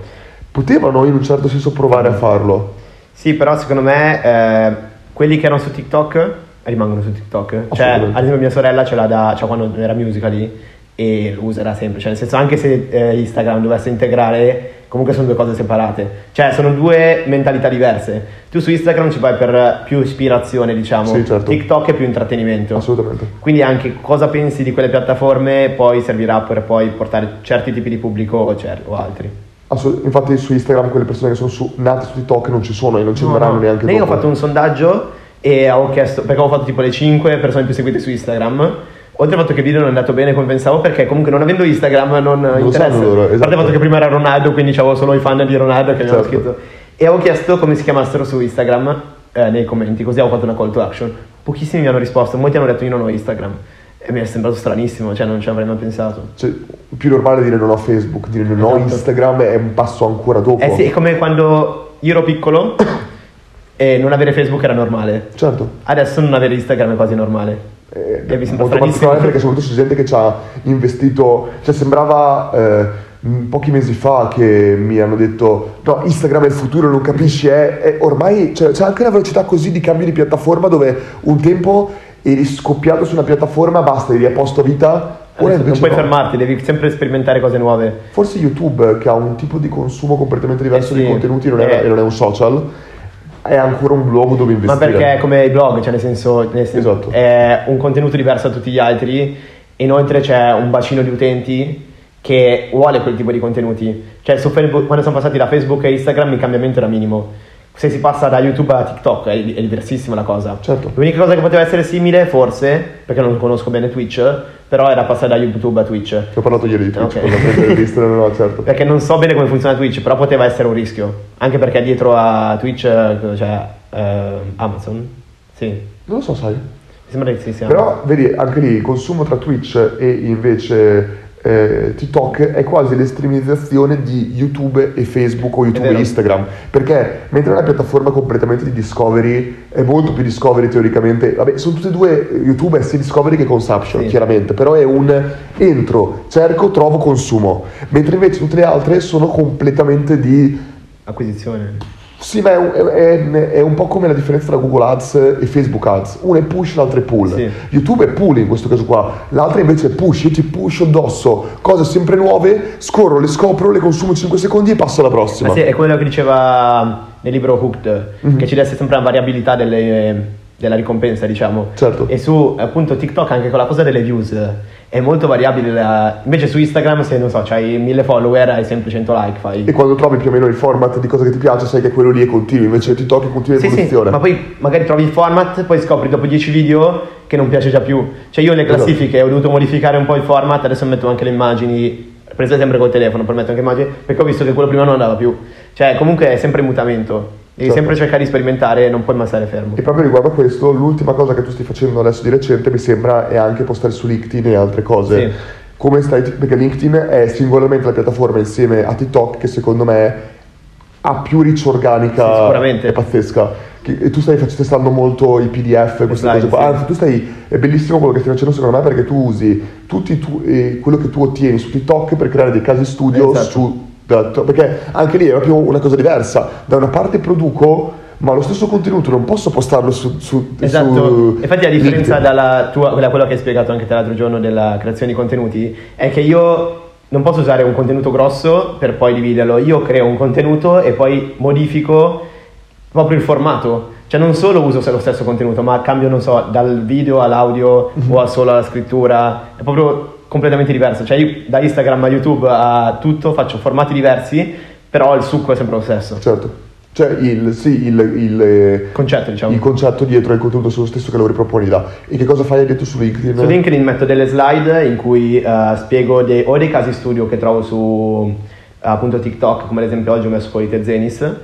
Potevano in un certo senso provare a farlo. Sì, però secondo me eh, quelli che erano su TikTok rimangono su TikTok. Cioè, ad esempio mia sorella ce l'ha da cioè, quando era musical.ly e lo userà sempre. Cioè, nel senso, anche se eh, Instagram dovesse integrare, comunque sono due cose separate. Cioè, sono due mentalità diverse. Tu su Instagram ci vai per più ispirazione, diciamo. Sì, certo. TikTok è più intrattenimento. Assolutamente. Quindi anche cosa pensi di quelle piattaforme poi servirà per poi portare certi tipi di pubblico o, cer- o altri. Assolut- infatti su Instagram quelle persone che sono su- nate su TikTok non ci sono e non ci No, rimarranno no. neanche Io ho fatto un sondaggio e ho chiesto, perché ho fatto tipo le 5 persone più seguite su Instagram. Oltre al fatto che il video non è andato bene come pensavo, perché comunque non avendo Instagram non, lo interessa. loro, A parte esatto. il fatto che prima era Ronaldo, quindi avevo solo i fan di Ronaldo che mi Certo. scritto. E avevo chiesto come si chiamassero su Instagram eh, nei commenti, così avevo fatto una call to action. Pochissimi mi hanno risposto, molti hanno detto io non ho Instagram. E mi è sembrato stranissimo, cioè non ci avrei mai pensato. Cioè, più normale dire non ho Facebook, dire non ho Esatto. Instagram è un passo ancora dopo. Eh sì, è come quando io ero piccolo e non avere Facebook era normale. Certo. Adesso non avere Instagram è quasi normale. Eh, mi sembra molto particolare perché soprattutto c'è gente che ci ha investito, cioè sembrava eh, pochi mesi fa che mi hanno detto no Instagram è il futuro, non capisci, è, è ormai cioè, c'è anche una velocità così di cambio di piattaforma dove un tempo eri scoppiato su una piattaforma, basta, eri a posto vita, ora non puoi no. fermarti, devi sempre sperimentare cose nuove. Forse YouTube che ha un tipo di consumo completamente diverso Eh sì, di contenuti non è, eh. e non è un social, è ancora un luogo dove Ma investire. perché è come i blog, cioè nel senso, nel senso Esatto. è un contenuto diverso da tutti gli altri, inoltre c'è un bacino di utenti che vuole quel tipo di contenuti. Cioè su Facebook, quando sono passati da Facebook e Instagram il cambiamento era minimo. Se si passa da YouTube a TikTok è, è diversissima la cosa. Certo. L'unica cosa che poteva essere simile, forse, perché non conosco bene Twitch, però era passare da YouTube a Twitch. Ti ho parlato ieri di Twitch, Ok. per la prendere no, certo. Perché non so bene come funziona Twitch, però poteva essere un rischio. Anche perché dietro a Twitch eh, c'è eh, Amazon. Sì, mi Non lo so, sai. sembra che sì sia. Però vedi, anche lì il consumo tra Twitch e invece eh, TikTok è quasi l'estremizzazione di YouTube e Facebook o YouTube e Instagram. Perché mentre è una piattaforma completamente di discovery, è molto più discovery teoricamente. Vabbè, sono tutte e due, YouTube è sia discovery che consumption, Sì. chiaramente, però è un entro, cerco, trovo, consumo. Mentre invece tutte le altre sono completamente di Acquisizione. Sì, ma è un, è- è un po' come la differenza tra Google Ads e Facebook Ads. Uno è push, l'altro è pull. Sì. YouTube è pull in questo caso qua, l'altra invece è push, io ti push addosso, cose sempre nuove, scorro, le scopro, le consumo in 5 secondi e passo alla prossima. Ma sì, è quello che diceva nel libro Hooked, Mhm. che ci desse sempre una variabilità delle- della ricompensa, diciamo. Certo. E su appunto TikTok anche con la cosa delle views è molto variabile. la- Invece su Instagram se non so, c'hai 1000 follower hai sempre 100 like, fai... E quando trovi più o meno il format di cosa che ti piace, sai che quello lì è continuo, invece TikTok è continua Sì, sì, evoluzione. ma poi magari trovi il format, poi scopri dopo 10 video che non piace già più. Cioè io nelle Esatto. classifiche ho dovuto modificare un po' il format, adesso metto anche le immagini, prese sempre col telefono, poi metto anche immagini, perché ho visto che quello prima non andava più. Cioè comunque è sempre in mutamento, devi Certo. sempre cercare di sperimentare, non puoi mai stare fermo. E proprio riguardo a questo, l'ultima cosa che tu stai facendo adesso di recente mi sembra è anche postare su LinkedIn e altre cose. Sì. Come stai, perché LinkedIn è singolarmente la piattaforma insieme a TikTok che secondo me ha più reach organica Sì, sicuramente. è pazzesca. Che- e tu stai testando molto i PDF, queste slide, cose qua. sì. Anzi, tu stai, è bellissimo quello che stai facendo secondo me perché tu usi tutti tu- eh, quello che tu ottieni su TikTok per creare dei casi studio Esatto. su da- perché anche lì è proprio una cosa diversa. Da una parte produco, ma lo stesso contenuto non posso postarlo su, su Esatto, su infatti la differenza LinkedIn. dalla tua, da quello che hai spiegato anche te l'altro giorno della creazione di contenuti è che io non posso usare un contenuto grosso per poi dividerlo, io creo un contenuto e poi modifico proprio il formato, cioè non solo uso lo stesso contenuto ma cambio non so dal video all'audio o a solo alla scrittura, è proprio completamente diverso, cioè io da Instagram a YouTube a tutto faccio formati diversi però il succo è sempre lo stesso, Certo. Cioè il, sì, il, il, eh, concetto diciamo. il concetto dietro il contenuto è lo stesso che lo riproponi là. E che cosa fai hai detto su LinkedIn? Su LinkedIn metto delle slide in cui eh, spiego dei, o dei casi studio che trovo su appunto TikTok, come ad esempio oggi ho messo quelli di Zenis,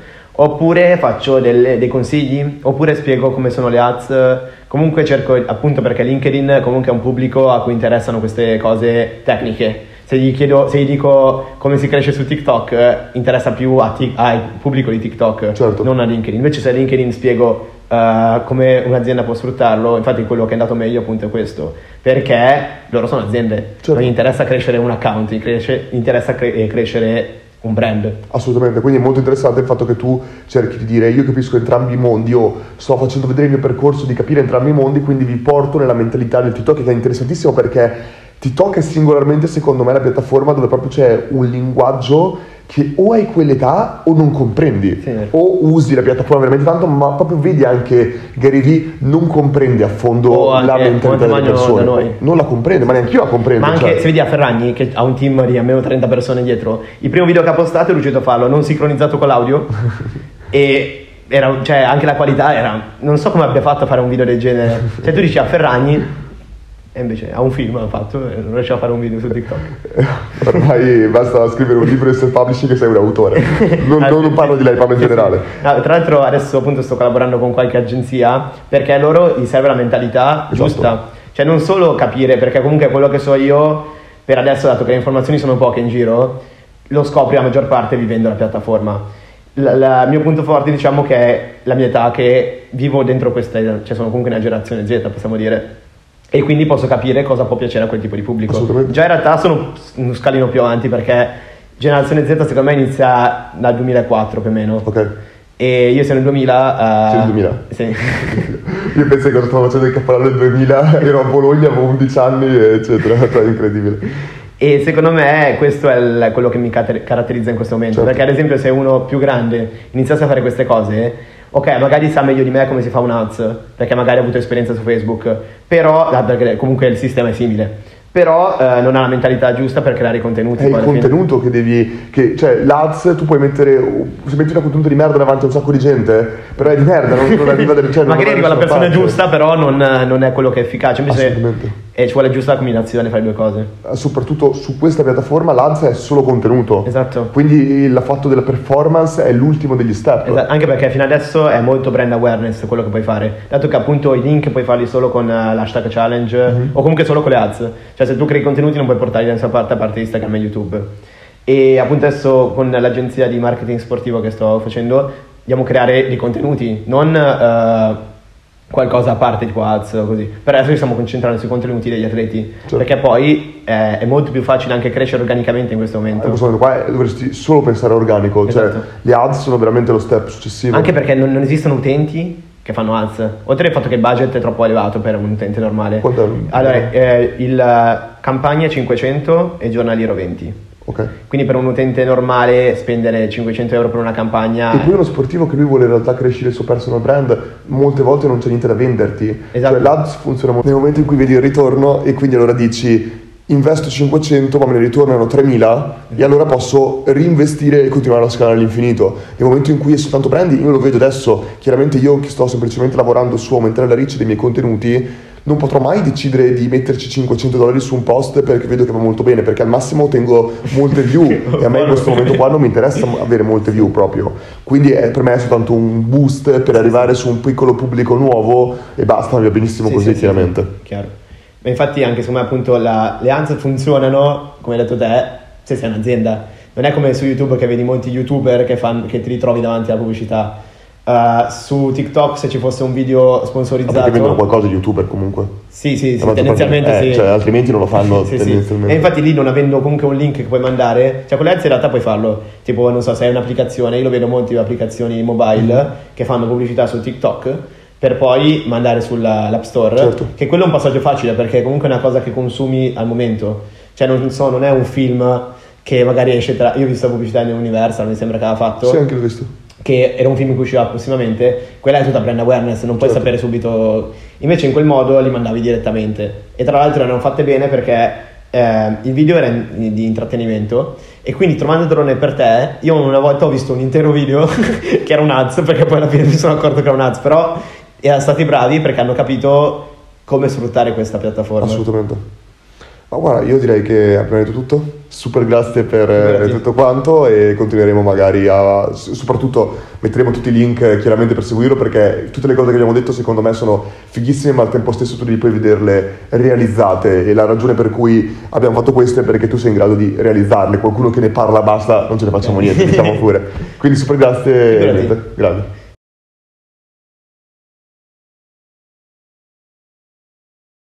oppure faccio delle- dei consigli, oppure spiego come sono le ads. Comunque cerco, appunto perché LinkedIn comunque è un pubblico a cui interessano queste cose tecniche. Se gli, chiedo, se gli dico come si cresce su TikTok, eh, interessa più Tik- al pubblico di TikTok, Certo. non a LinkedIn. Invece se a LinkedIn spiego eh, come un'azienda può sfruttarlo, infatti quello che è andato meglio appunto è questo, perché loro sono aziende, Certo. non gli interessa crescere un account, gli cresce- gli interessa cre- eh, crescere un brand. Assolutamente, quindi è molto interessante il fatto che tu cerchi di dire io capisco entrambi i mondi, io sto facendo vedere il mio percorso di capire entrambi i mondi, quindi vi porto nella mentalità del TikTok che è interessantissimo perché TikTok è singolarmente secondo me la piattaforma dove proprio c'è un linguaggio che o hai quell'età o non comprendi, Sì. o usi la piattaforma veramente tanto, ma proprio vedi anche Gary Vee non comprende a fondo la mentalità delle persone, non la comprende, ma neanche io la comprendo. Ma anche cioè. se vedi a Ferragni che ha un team di almeno 30 persone dietro, il primo video che ha postato è riuscito a farlo non sincronizzato con l'audio e era, cioè, anche la qualità era non so come abbia fatto a fare un video del genere. Cioè tu dici a Ferragni e invece ha un film ha fatto e non riesce a fare un video su TikTok. Ormai basta scrivere un libro e essere publishing che sei un autore. Non, non- parlo di lei, parlo in generale. No, tra l'altro adesso appunto sto collaborando con qualche agenzia perché a loro gli serve la mentalità Esatto. giusta. Cioè non solo capire, perché comunque quello che so io, per adesso dato che le informazioni sono poche in giro, lo scopri la maggior parte vivendo la piattaforma. Il mio punto forte diciamo che è la mia età, che vivo dentro questa, cioè sono comunque una generazione Z possiamo dire. E quindi posso capire cosa può piacere a quel tipo di pubblico. Già in realtà sono uno scalino più avanti perché generazione Z secondo me inizia dal 2004 più o meno. Ok. E io sono nel 2000. eh, Sei nel 2000? Sì. Io penso che stavo facendo il capodanno del 2000, ero a Bologna, avevo 11 anni, eccetera. Cioè, incredibile. e secondo me questo è il- quello che mi caratterizza in questo momento. Certo. Perché ad esempio se uno più grande iniziasse a fare queste cose, ok, magari sa meglio di me come si fa un ads, perché magari ha avuto esperienza su Facebook, però, ah, comunque il sistema è simile. Però eh, non ha la mentalità giusta per creare i contenuti. È il alla fine. contenuto che devi. Che, cioè, l'ADS tu puoi mettere. Se metti un contenuto di merda davanti a un sacco di gente, però è di merda, non, non arriva delle cioè, magari arriva la persona parte. giusta, però non, non è quello che è efficace. Invece Assolutamente. e ci vuole giusta la combinazione fra le due cose. Soprattutto su questa piattaforma l'ADS è solo contenuto. Esatto. Quindi il fatto della performance è l'ultimo degli step. Esatto, anche perché fino adesso è molto brand awareness quello che puoi fare, dato che appunto i link puoi farli solo con eh, l'hashtag challenge Mhm. o comunque solo con le ads, cioè se tu crei contenuti non puoi portarli da nessuna parte a parte Instagram e YouTube. E appunto adesso con l'agenzia di marketing sportivo che sto facendo, andiamo a creare dei contenuti, non eh, qualcosa a parte tipo ads o così. Per adesso ci stiamo concentrando sui contenuti degli atleti, Certo. perché poi eh, è molto più facile anche crescere organicamente in questo In momento. questo momento qua eh, dovresti solo pensare organico, Esatto. cioè le ads sono veramente lo step successivo. Anche perché non, non esistono utenti che fanno ads, oltre al fatto che il budget è troppo elevato per un utente normale. Quanto è? Allora, eh, il eh, campagna 500 e giornaliero 20. Ok. Quindi per un utente normale spendere 500 euro per una campagna... E poi uno sportivo che lui vuole in realtà crescere il suo personal brand, molte volte non c'è niente da venderti. Esatto. Cioè l'ADS funziona molto nel momento in cui vedi il ritorno e quindi allora dici investo 500 ma me ne ritornano 3000 e allora posso reinvestire e continuare a scalare all'infinito. Nel momento in cui è soltanto branding, io lo vedo adesso, chiaramente io che sto semplicemente lavorando su aumentare la reach dei miei contenuti, non potrò mai decidere di metterci 500 dollari su un post perché vedo che va molto bene, perché al massimo ottengo molte view e a me in questo momento qua non mi interessa avere molte view proprio. Quindi è, per me è soltanto un boost per arrivare su un piccolo pubblico nuovo e basta, va benissimo Sì, così sì, chiaramente. sì, chiaro. Ma infatti anche secondo me appunto la- le ads funzionano, come hai detto te, se sei un'azienda. Non è come su YouTube che vedi molti youtuber che, fan- che ti ritrovi davanti alla pubblicità. Uh, su TikTok se ci fosse un video Ma sponsorizzato... perché vendono qualcosa gli youtuber comunque. Sì, sì, sì, tendenzialmente parte- eh, sì. cioè, altrimenti non lo fanno Sì, sì. tendenzialmente. E infatti lì non avendo comunque un link che puoi mandare, cioè con le ads in realtà puoi farlo. Tipo, non so, se hai un'applicazione, io lo vedo molte applicazioni mobile Mm-hmm. che fanno pubblicità su TikTok per poi mandare sull'App Store. Certo. Che quello è un passaggio facile perché comunque è una cosa che consumi al momento. Cioè, non, so, non è un film che magari esce tra. Io ho visto la pubblicità in Universal, mi sembra che aveva fatto Sì, anche l'ho visto. che era un film che usciva prossimamente, quella è tutta brand awareness, non puoi Certo. sapere subito. Invece in quel modo li mandavi direttamente. E tra l'altro erano fatte bene perché eh, il video era in- di intrattenimento e quindi trovando il drone per te, io una volta ho visto un intero video che era un ads, perché poi alla fine mi sono accorto che era un ads, però erano stati bravi perché hanno capito come sfruttare questa piattaforma. Assolutamente. Ma guarda, io direi che abbiamo detto tutto. Super grazie per eh, Grazie. tutto quanto e continueremo magari a... soprattutto metteremo tutti i link eh, chiaramente per seguirlo perché tutte le cose che abbiamo detto secondo me sono fighissime ma al tempo stesso tu devi poi vederle realizzate e la ragione per cui abbiamo fatto questo è perché tu sei in grado di realizzarle. Qualcuno che ne parla basta, non ce ne facciamo niente, diciamo pure. Quindi super grazie. Niente, Grazie.